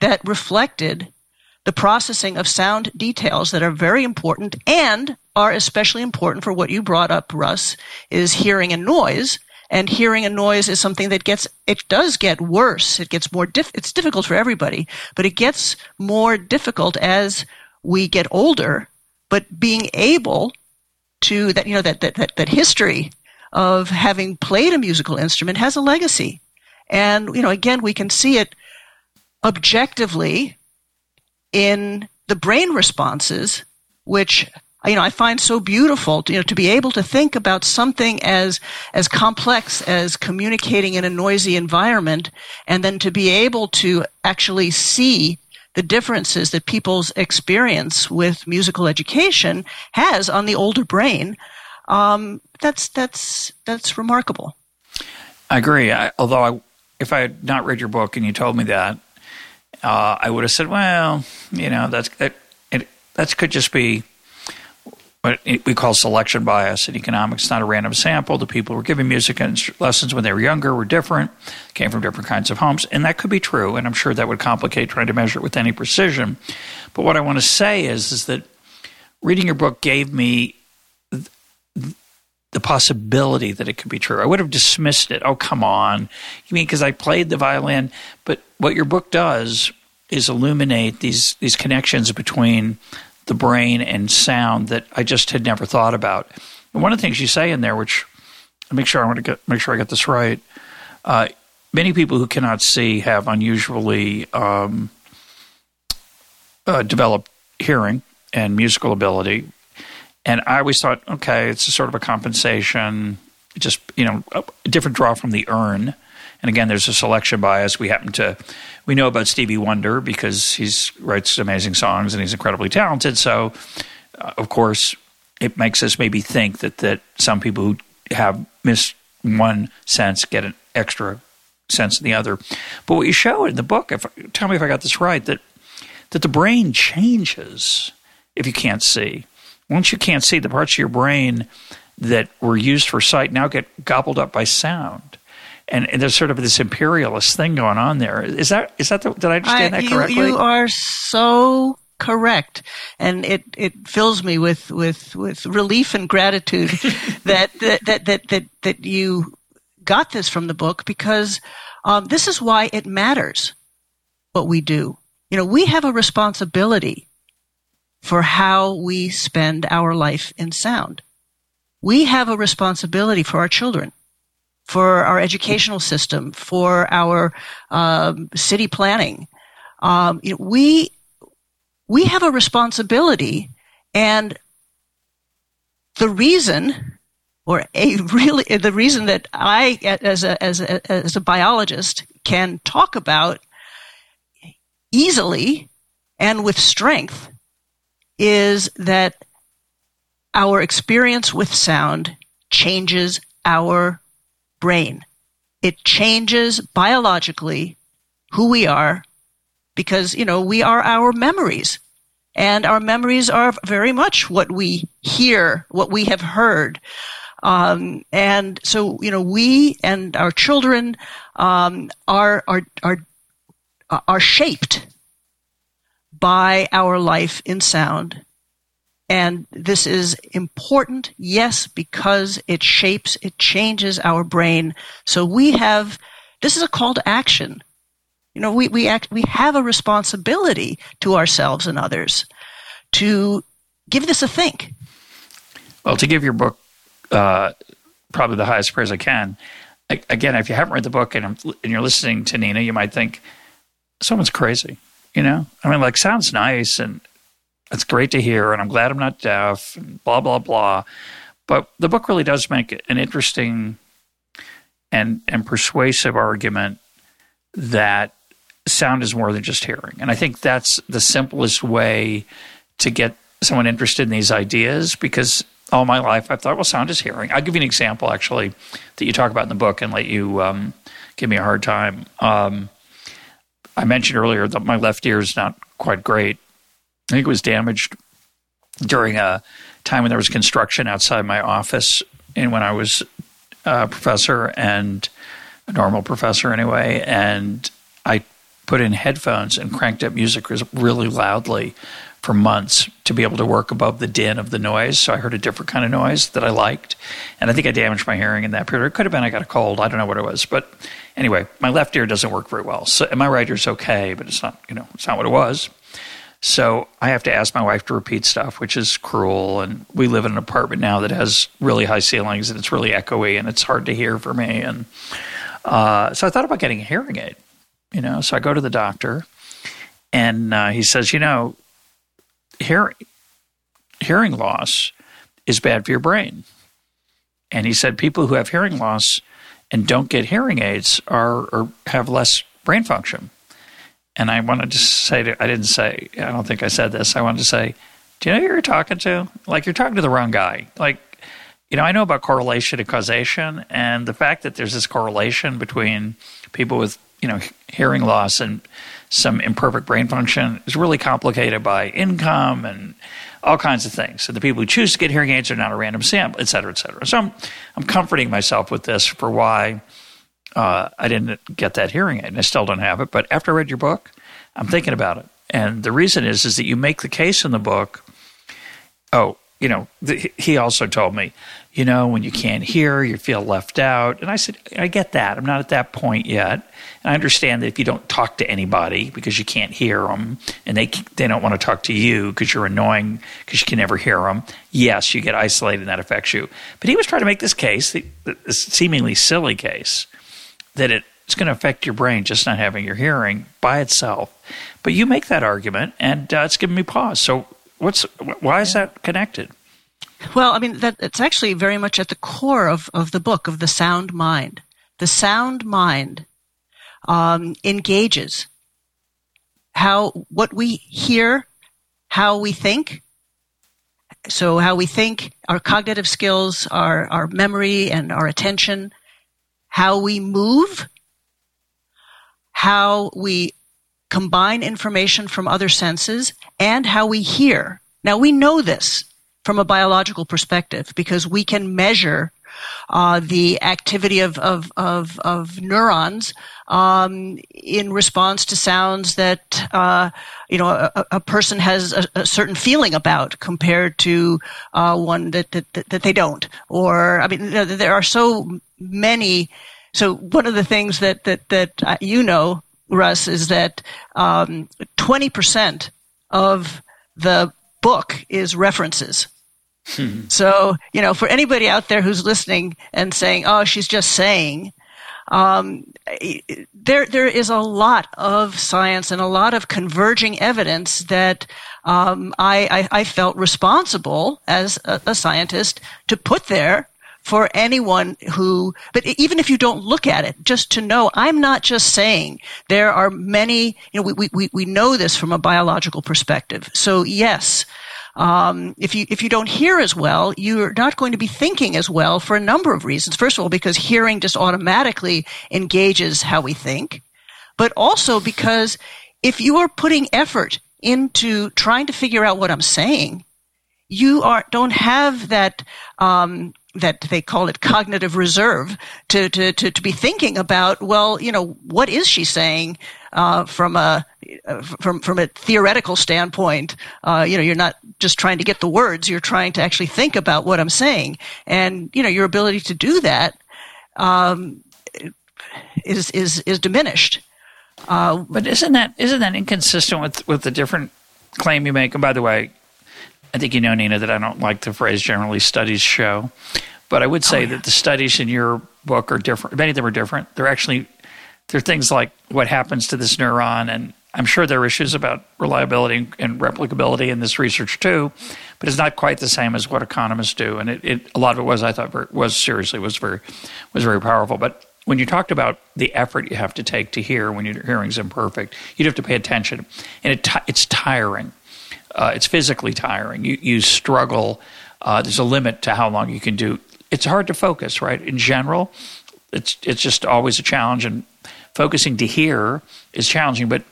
that reflected the processing of sound details that are very important and are especially important for what you brought up, Russ, is hearing and noise. And hearing and noise is something that gets, it does get worse. It gets more, diff, it's difficult for everybody, but it gets more difficult as we get older. But being able to, that, you know, that, that, that, that history of having played a musical instrument has a legacy. And, you know, again, we can see it objectively in the brain responses, which you know I find so beautiful. To, you know, to be able to think about something as as complex as communicating in a noisy environment, and then to be able to actually see the differences that people's experience with musical education has on the older brain. Um, that's that's that's remarkable. I agree. I, although I, if I had not read your book and you told me that, uh, I would have said, well, you know, that's it, it, that could just be what we call selection bias in economics. Not a random sample. The people who were giving music lessons when they were younger were different, came from different kinds of homes, and that could be true. And I'm sure that would complicate trying to measure it with any precision. But what I want to say is, is that reading your book gave me the possibility that it could be true. I would have dismissed it. Oh, come on. You mean because I played the violin? But what your book does is illuminate these these connections between the brain and sound that I just had never thought about. And one of the things you say in there, which make sure I want to get make sure I get this right. Uh, many people who cannot see have unusually um, uh, developed hearing and musical ability, and I always thought, okay, it's a sort of a compensation, just, you know, a different draw from the urn. And again, there's a selection bias. We happen to, we know about Stevie Wonder because he writes amazing songs and he's incredibly talented. So, uh, of course, it makes us maybe think that, that some people who have missed one sense get an extra sense in the other. But what you show in the book, if, tell me if I got this right, that, that the brain changes if you can't see once you can't see the parts of your brain that were used for sight now get gobbled up by sound. And, and there's sort of this imperialist thing going on there. Is that is that the, did I understand I, that correctly? You, you are so correct and it it fills me with with with relief and gratitude that, that that that that that you got this from the book because um, this is why it matters what we do you know we have a responsibility for how we spend our life in sound. We have a responsibility for our children, for our educational system, for our um, city planning. Um, you know, we we have a responsibility, and the reason, or a really the reason that I, as a as a as a biologist, can talk about easily and with strength is that our experience with sound changes our brain. It changes biologically who we are because, you know, we are our memories. And our memories are very much what we hear, what we have heard. Um, and so, you know, we and our children um, are, are, are, are shaped by our life in sound. And this is important, yes, because it shapes, it changes our brain. So we have, this is a call to action. You know, we, we act, we have a responsibility to ourselves and others to give this a think? Well, to give your book uh, probably the highest praise I can, again, if you haven't read the book and, and you're listening to Nina, you might think someone's crazy. You know, I mean, like sounds nice and it's great to hear, and I'm glad I'm not deaf, and blah blah blah. But the book really does make an interesting and and persuasive argument that sound is more than just hearing, and I think that's the simplest way to get someone interested in these ideas because all my life I've thought, well, sound is hearing. I'll give you an example actually that you talk about in the book and let you um, give me a hard time. Um, I mentioned earlier that my left ear is not quite great. I think it was damaged during a time when there was construction outside my office and when I was a professor and a normal professor anyway. And I put in headphones and cranked up music really loudly for months to be able to work above the din of the noise. So I heard a different kind of noise that I liked. And I think I damaged my hearing in that period. It could have been I got a cold. I don't know what it was. But anyway, my left ear doesn't work very well. So, my right ear's okay, but it's not, you know, it's not what it was. So I have to ask my wife to repeat stuff, which is cruel. And we live in an apartment now that has really high ceilings and it's really echoey and it's hard to hear for me. And uh, so I thought about getting a hearing aid, you know. So I go to the doctor and uh, he says, you know, hearing hearing loss is bad for your brain. And he said people who have hearing loss and don't get hearing aids are or have less brain function. And I wanted to say to, I didn't say I don't think I said this. I wanted to say, do you know who you're talking to? Like you're talking to the wrong guy. Like you know, I know about correlation and causation, and the fact that there's this correlation between people with you know hearing loss and some imperfect brain function is really complicated by income and all kinds of things. So the people who choose to get hearing aids are not a random sample, et cetera, et cetera. So I'm, I'm comforting myself with this for why uh, I didn't get that hearing aid, and I still don't have it. But after I read your book, I'm thinking about it, and the reason is is that you make the case in the book. Oh, you know, the, he also told me, you know, when you can't hear, you feel left out. And I said, I get that. I'm not at that point yet. And I understand that if you don't talk to anybody because you can't hear them and they, they don't want to talk to you because you're annoying because you can never hear them, yes, you get isolated and that affects you. But he was trying to make this case, this seemingly silly case, that it's going to affect your brain just not having your hearing by itself. But you make that argument and uh, it's given me pause. So what's, why is that connected? Well, I mean, that it's actually very much at the core of, of the book of the sound mind. The sound mind um, engages how what we hear, how we think. So, how we think, our cognitive skills, our our memory, and our attention, how we move, how we combine information from other senses, and how we hear. Now, we know this from a biological perspective because we can measure uh, the activity of, of, of, of neurons um, in response to sounds that uh, you know a, a person has a, a, certain feeling about compared to uh, one that, that, that they don't. Or I mean, there are so many. So one of the things that that that uh, you know, Russ, is that um, twenty percent of the book is references. Hmm. So, you know, for anybody out there who's listening and saying, "Oh, she's just saying," um, there there is a lot of science and a lot of converging evidence that um, I, I, I, felt responsible as a, a, scientist to put there for anyone who, but even if you don't look at it, just to know, I'm not just saying there are many, you know, we, we, we know this from a biological perspective. So yes, um, if you if you don't hear as well, you're not going to be thinking as well for a number of reasons. First of all, because hearing just automatically engages how we think, but also because if you are putting effort into trying to figure out what I'm saying, you are don't have that um, that they call it cognitive reserve to, to, to, to, be thinking about, well, you know, what is she saying uh, from a from from a theoretical standpoint? Uh, you know, you're not just trying to get the words; you're trying to actually think about what I'm saying, and you know, your ability to do that um, is is is diminished. Uh, but isn't that isn't that inconsistent with with the different claim you make? And by the way, I think you know, Nina, that I don't like the phrase generally studies show. But I would say oh, yeah. that the studies in your book are different. Many of them are different. They're actually there are things like what happens to this neuron, and I'm sure there are issues about reliability and replicability in this research too. But it's not quite the same as what economists do, and it, it a lot of it was I thought was seriously was very was very powerful. But when you talked about the effort you have to take to hear when your hearing's imperfect, you'd have to pay attention, and it it's tiring. Uh, it's physically tiring. You you struggle. Uh, there's a limit to how long you can do it's hard to focus, right? In general, it's it's just always a challenge, and focusing to hear is challenging. But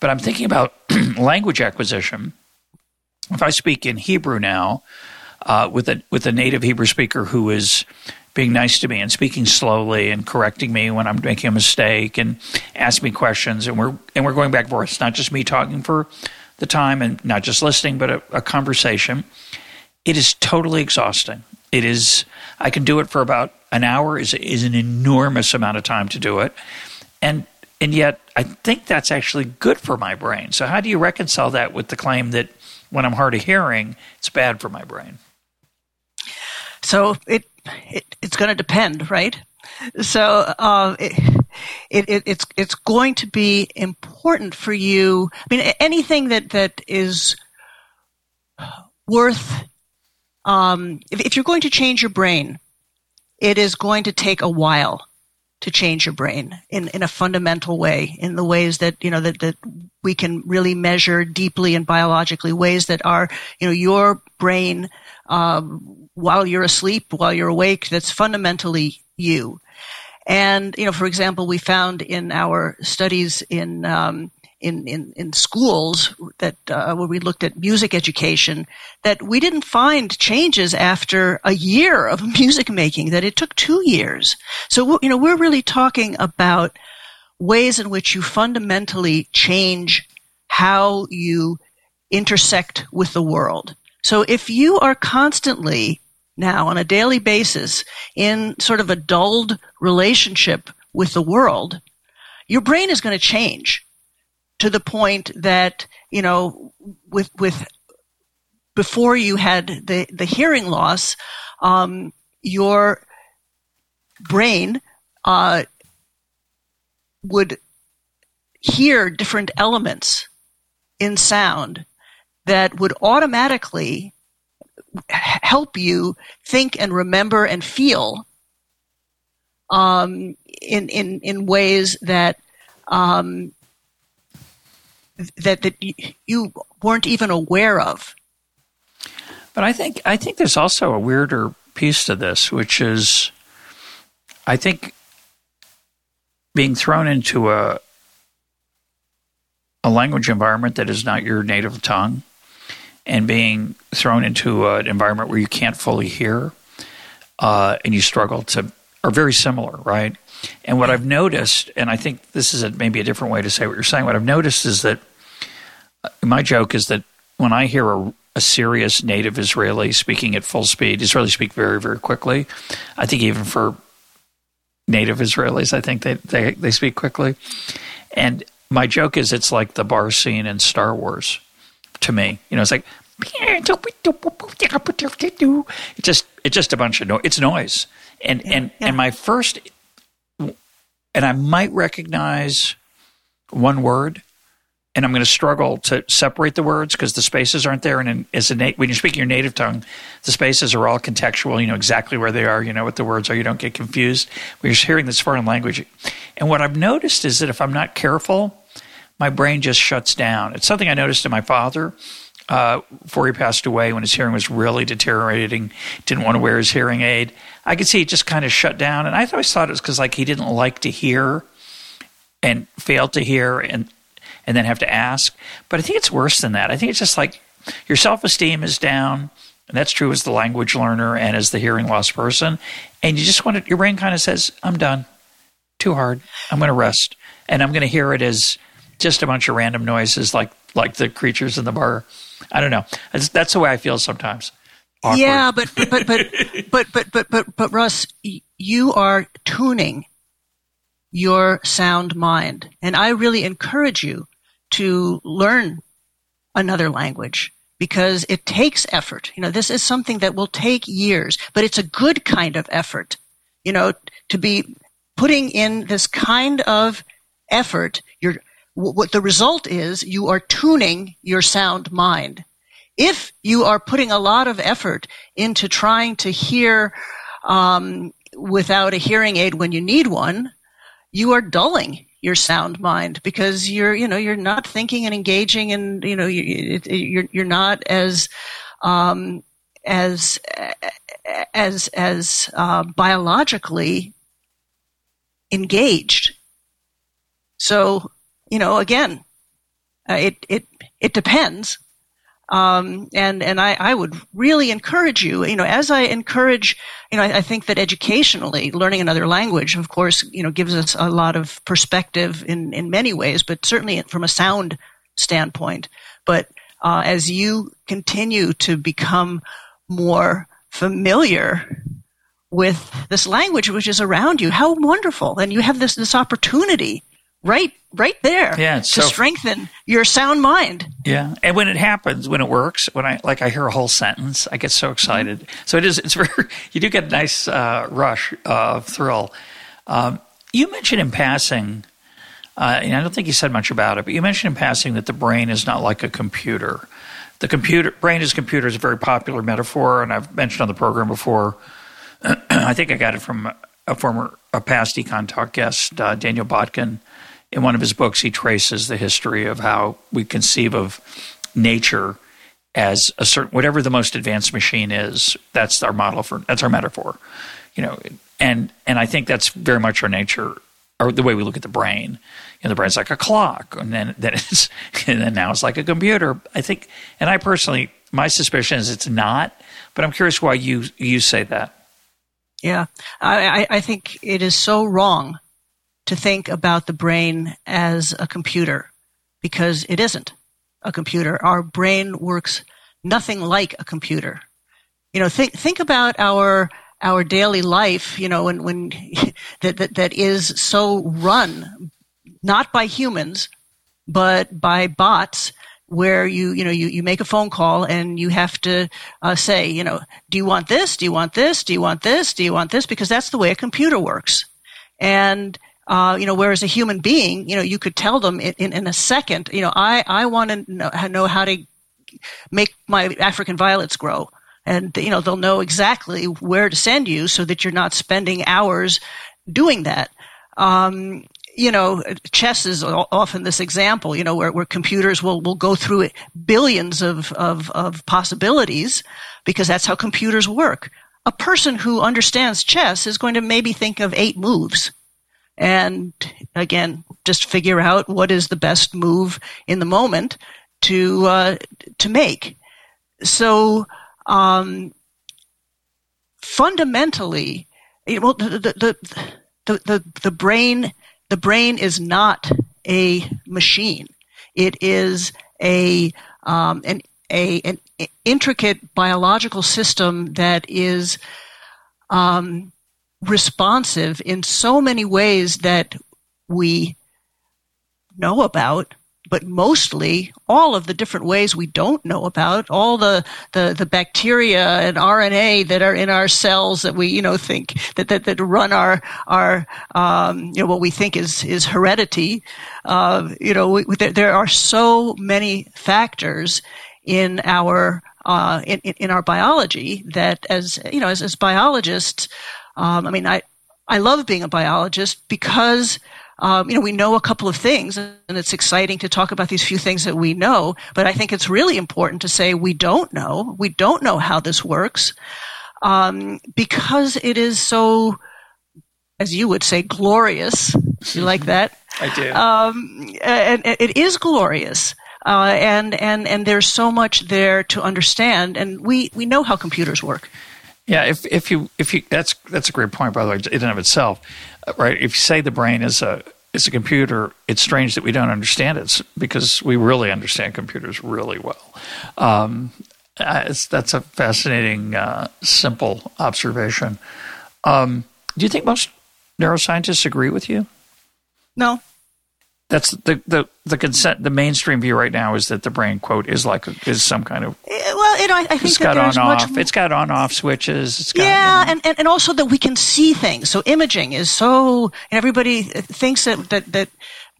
but I'm thinking about language acquisition. If I speak in Hebrew now uh, with a with a native Hebrew speaker who is being nice to me and speaking slowly and correcting me when I'm making a mistake and asking me questions, and we're and we're going back and forth. It's not just me talking for the time and not just listening, but a, a conversation. It is totally exhausting. It is I can do it for about an hour is is an enormous amount of time to do it. And and yet I think that's actually good for my brain. So how do you reconcile that with the claim that when I'm hard of hearing, it's bad for my brain? So it, it it's going to depend, right? So uh, it, it, it's it's going to be important for you. I mean, anything that that is worth um, if, if you're going to change your brain, it is going to take a while to change your brain in, in a fundamental way, in the ways that, you know, that, that we can really measure deeply and biologically, ways that are, you know, your brain, um, while you're asleep, while you're awake, that's fundamentally you. And, you know, for example, we found in our studies in, um, in, in, in schools that uh, where we looked at music education that we didn't find changes after a year of music making that it took two years. So you know we're really talking about ways in which you fundamentally change how you intersect with the world. So if you are constantly now on a daily basis in sort of a dulled relationship with the world your brain is going to change to the point that you know with with before you had the the hearing loss, um, your brain uh, would hear different elements in sound that would automatically help you think and remember and feel um, in in in ways that um, that that you weren't even aware of. But I think I think there's also a weirder piece to this, which is I think being thrown into a a language environment that is not your native tongue and being thrown into an environment where you can't fully hear uh, and you struggle to are very similar, right? And what I've noticed, and I think this is a, maybe a different way to say what you're saying, what I've noticed is that uh, my joke is that when I hear a, a serious native Israeli speaking at full speed, Israelis speak very, very quickly. I think even for native Israelis, I think they, they, they speak quickly. And my joke is it's like the bar scene in Star Wars to me. You know, it's like, it's just it's just a bunch of noise. It's noise, and and and my first and I might recognize one word, and I'm going to struggle to separate the words because the spaces aren't there. And in, as a when you're speaking your native tongue, the spaces are all contextual. You know exactly where they are. You know what the words are. You don't get confused when you're hearing this foreign language. And what I've noticed is that if I'm not careful, my brain just shuts down. It's something I noticed in my father. Uh, before he passed away, when his hearing was really deteriorating, didn't want to wear his hearing aid. I could see it just kind of shut down. And I always thought it was because like he didn't like to hear and failed to hear and and then have to ask. But I think it's worse than that. I think it's just like your self esteem is down. And that's true as the language learner and as the hearing loss person. And you just want to, your brain kind of says, I'm done. Too hard. I'm going to rest. And I'm going to hear it as just a bunch of random noises like, like the creatures in the bar. I don't know. That's, that's the way I feel sometimes. Awkward. Yeah, but but but but but but but but, but Russ, you are tuning your sound mind, and I really encourage you to learn another language because it takes effort. You know, this is something that will take years, but it's a good kind of effort. You know, to be putting in this kind of effort, you're, what the result is you are tuning your sound mind. If you are putting a lot of effort into trying to hear um, without a hearing aid when you need one, you are dulling your sound mind because you're you know you're not thinking and engaging and you know you, are you're, you're not as um, as as as uh, biologically engaged. So you know again, uh, it it it depends. Um, and and I, I would really encourage you, you know, as I encourage, you know, I, I, think that educationally, learning another language, of course, you know, gives us a lot of perspective in in many ways, but certainly from a sound standpoint. But uh, as you continue to become more familiar with this language which is around you, how wonderful! And you have this this opportunity right right there yeah, to so, strengthen your sound mind. Yeah. And when it happens, when it works, when I like I hear a whole sentence, I get so excited. Mm-hmm. So it is it's very you do get a nice uh, rush of thrill. Um, you mentioned in passing uh, and I don't think you said much about it, but you mentioned in passing that the brain is not like a computer. The computer brain is computer is a very popular metaphor, and I've mentioned on the program before. I think I got it from a former, a past Econ Talk guest, uh, Daniel Botkin, in one of his books, he traces the history of how we conceive of nature as a certain whatever the most advanced machine is. That's our model for that's our metaphor, you know. And and I think that's very much our nature, or the way we look at the brain. You know, the brain's like a clock, and then then it's and then now it's like a computer. I think, and I personally, my suspicion is it's not. But I'm curious why you you say that. Yeah, I, I think it is so wrong to think about the brain as a computer because it isn't a computer. Our brain works nothing like a computer. You know, think think about our our daily life. You know, when when that that, that is so run not by humans but by bots where you you know you, you make a phone call and you have to uh, say you know do you want this do you want this do you want this do you want this because that's the way a computer works and uh, you know, whereas a human being, you know, you could tell them in, in, in a second, you know, I, I want to know, know how to make my African violets grow. And, you know, they'll know exactly where to send you so that you're not spending hours doing that. Um, you know, chess is often this example, you know, where, where computers will, will go through billions of, of, of possibilities because that's how computers work. A person who understands chess is going to maybe think of eight moves and again, just figure out what is the best move in the moment to uh, to make. So um, fundamentally, well, the, the the, the the brain the brain is not a machine. It is a um, an a an intricate biological system that is um, responsive in so many ways that we know about, but mostly all of the different ways we don't know about, all the, the, the bacteria and RNA that are in our cells that we, you know, think that, that, that run our, our, um, you know, what we think is, is heredity. Uh, you know, we, there, there are so many factors in our, uh, in, in our biology that as, you know, as, as biologists, um, I mean, I, I love being a biologist because, um, you know, we know a couple of things and it's exciting to talk about these few things that we know, but I think it's really important to say we don't know. We don't know how this works, um, because it is so, as you would say, glorious. You like that? I do. Um, and, and it is glorious. Uh, and, and, and there's so much there to understand. And we, we know how computers work. Yeah, if if you if you that's that's a great point by the way in and of itself, right? If you say the brain is a is a computer, it's strange that we don't understand it because we really understand computers really well. Um, uh, that's a fascinating, uh, simple observation. Um, do you think most neuroscientists agree with you? No. That's the, the the consent. The mainstream view right now is that the brain quote is like a, is some kind of Eh, Well, you know, I, I think it's that got on there's much. It's got on off switches. It's got, yeah, you know, and, and, and also that we can see things. So imaging is so, and everybody thinks that, that, that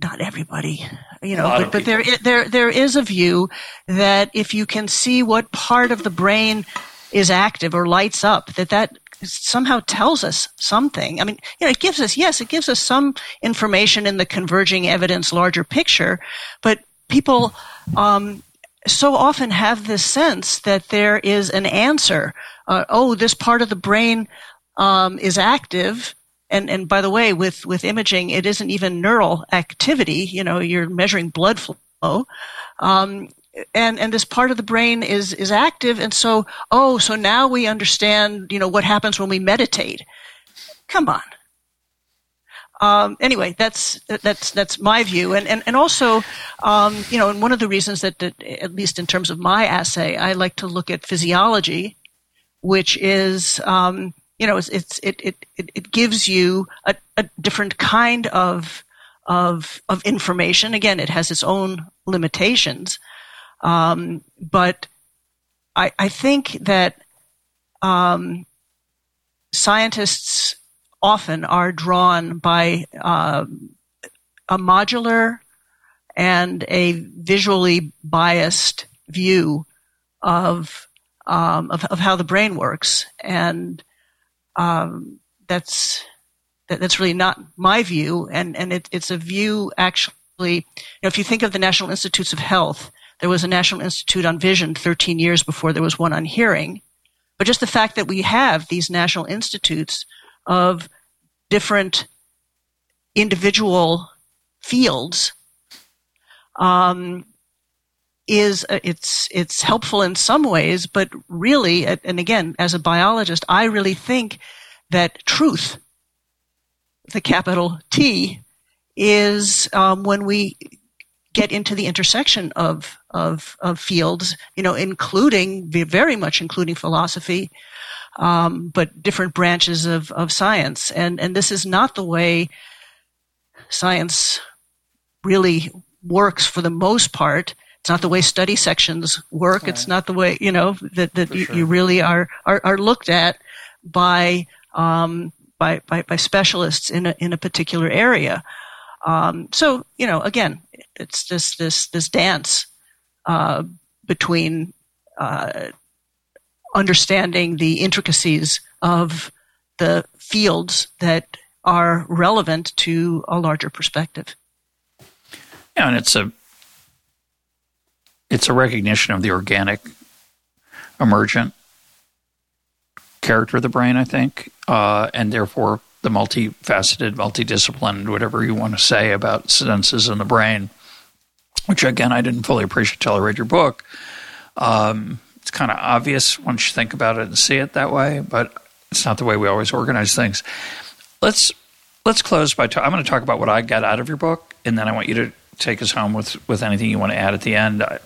not everybody, you know, but, but there, there, there is a view that if you can see what part of the brain is active or lights up, that that somehow tells us something. I mean, you know, it gives us, yes, it gives us some information in the converging evidence larger picture, but people, um, so often have this sense that there is an answer. Uh, oh, this part of the brain um, is active. And, and by the way, with, with imaging, it isn't even neural activity. You know, you're measuring blood flow. Um, and, and this part of the brain is, is active. And so, oh, so now we understand, you know, what happens when we meditate. Come on. Um, anyway, that's that's that's my view, and and and also, um, you know, and one of the reasons that, that, at least in terms of my assay, I like to look at physiology, which is, um, you know, it's, it's it, it it gives you a, a different kind of of of information. Again, it has its own limitations, um, but I I think that um, scientists often are drawn by um, a modular and a visually biased view of um, of, of how the brain works, and um, that's that, that's really not my view, and and it, it's a view actually. You know, if you think of the National Institutes of Health, there was a National Institute on Vision 13 years before there was one on hearing. But just the fact that we have these national institutes of different individual fields um, is uh, it's it's helpful in some ways, but really, and again, as a biologist, I really think that truth, the capital T, is um, when we get into the intersection of of of fields, you know, including very much including philosophy, um, but different branches of, of science. And, and this is not the way science really works for the most part. It's not the way study sections work. Right. It's not the way, you know, that, that you, sure. you really are, are, are looked at by, um, by, by, by specialists in a, in a particular area. Um, so, you know, again, it's just this, this dance, uh, between, uh, understanding the intricacies of the fields that are relevant to a larger perspective. Yeah, and it's a it's a recognition of the organic, emergent character of the brain, I think, uh, and therefore the multifaceted, multidisciplined, whatever you want to say about senses in the brain. Which again, I didn't fully appreciate until I read your book. Um, it's kind of obvious once you think about it and see it that way, but it's not the way we always organize things. Let's let's close by. I'm going to talk about what I got out of your book, and then I want you to take us home with with anything you want to add at the end. I,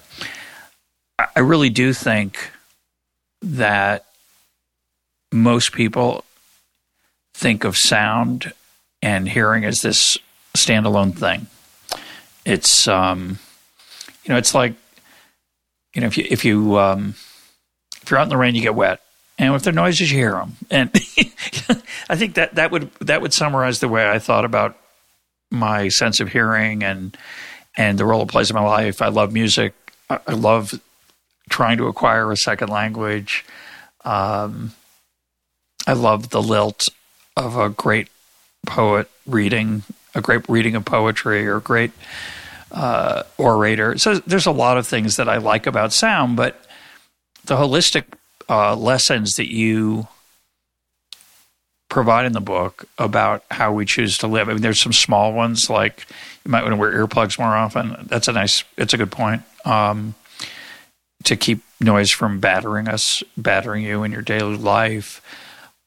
I really do think that most people think of sound and hearing as this standalone thing. It's um, you know, it's like you know, if you if you um, if you're out in the rain, you get wet, and if there are noises, you hear them. And I think that that would that would summarize the way I thought about my sense of hearing and and the role it plays in my life. I love music. I, I love trying to acquire a second language. Um, I love the lilt of a great poet reading a great reading of poetry or a great uh, orator. So there's a lot of things that I like about sound, but the holistic uh, lessons that you provide in the book about how we choose to live. I mean, there's some small ones like you might want to wear earplugs more often. That's a nice. It's a good point. Um, to keep noise from battering us, battering you in your daily life.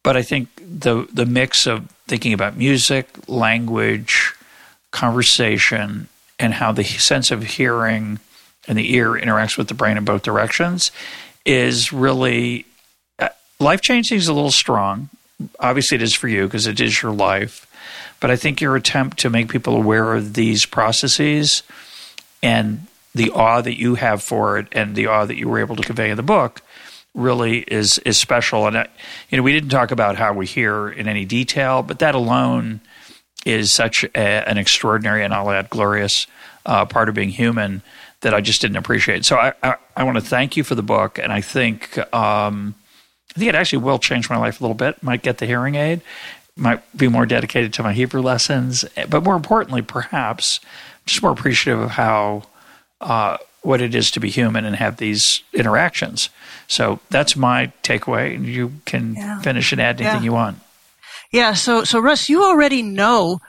But I think the the mix of thinking about music, language, conversation, and how the sense of hearing and the ear interacts with the brain in both directions is really uh, life changing is a little strong. Obviously, it is for you because it is your life. But I think your attempt to make people aware of these processes and the awe that you have for it and the awe that you were able to convey in the book really is is special. And uh, you know, we didn't talk about how we hear in any detail, but that alone is such a, an extraordinary and I'll add glorious uh, part of being human that I just didn't appreciate. So I, I, I want to thank you for the book, and I think um, I think it actually will change my life a little bit. Might get the hearing aid, might be more dedicated to my Hebrew lessons, but more importantly, perhaps just more appreciative of how uh, what it is to be human and have these interactions. So that's my takeaway, and you can yeah. finish and add anything yeah. you want. Yeah. So so Russ, you already know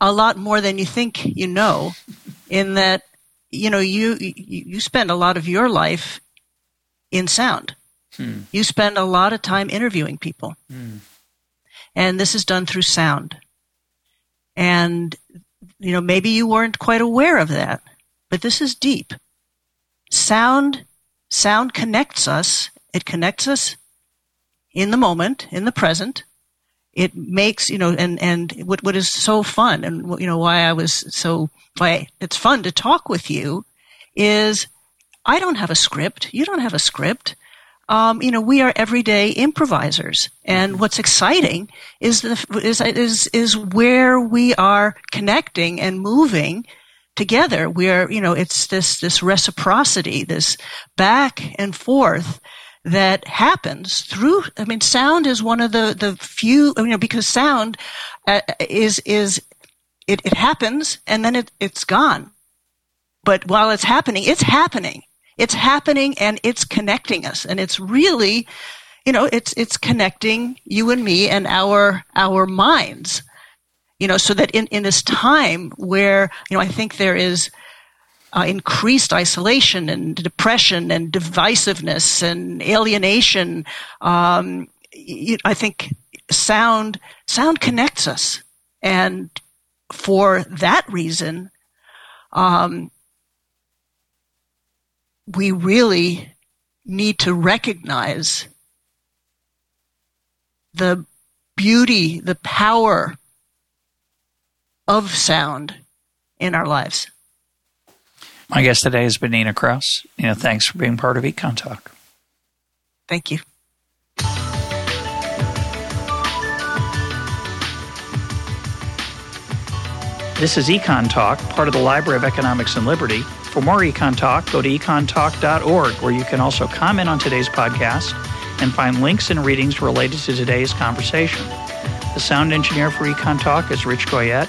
a lot more than you think you know, in that you know you you spend a lot of your life in sound. Hmm. You spend a lot of time interviewing people, hmm. and this is done through sound. And you know maybe you weren't quite aware of that, but this is deep. Sound sound connects us. It connects us in the moment, in the present. It makes you know and and what what is so fun and you know why I was so why it's fun to talk with you is I don't have a script. You don't have a script. Um, you know we are everyday improvisers. And what's exciting is the is is is where we are connecting and moving together. We're you know it's this this reciprocity this back and forth that happens through i mean sound is one of the the few you know because sound uh, is is it, it happens and then it, it's gone. But while it's happening it's happening. It's happening and it's connecting us. And it's really you know it's it's connecting you and me and our our minds you know so that in in this time where you know i think there is uh, increased isolation and depression and divisiveness and alienation. Um, I think sound sound connects us, and for that reason, um, we really need to recognize the beauty, the power of sound in our lives. My guest today has been Nina Kraus. Nina, thanks for being part of Econ Talk. Thank you. This is Econ Talk, part of the Library of Economics and Liberty. For more Econ Talk, go to econtalk.org, where you can also comment on today's podcast and find links and readings related to today's conversation. The sound engineer for Econ Talk is Rich Goyette.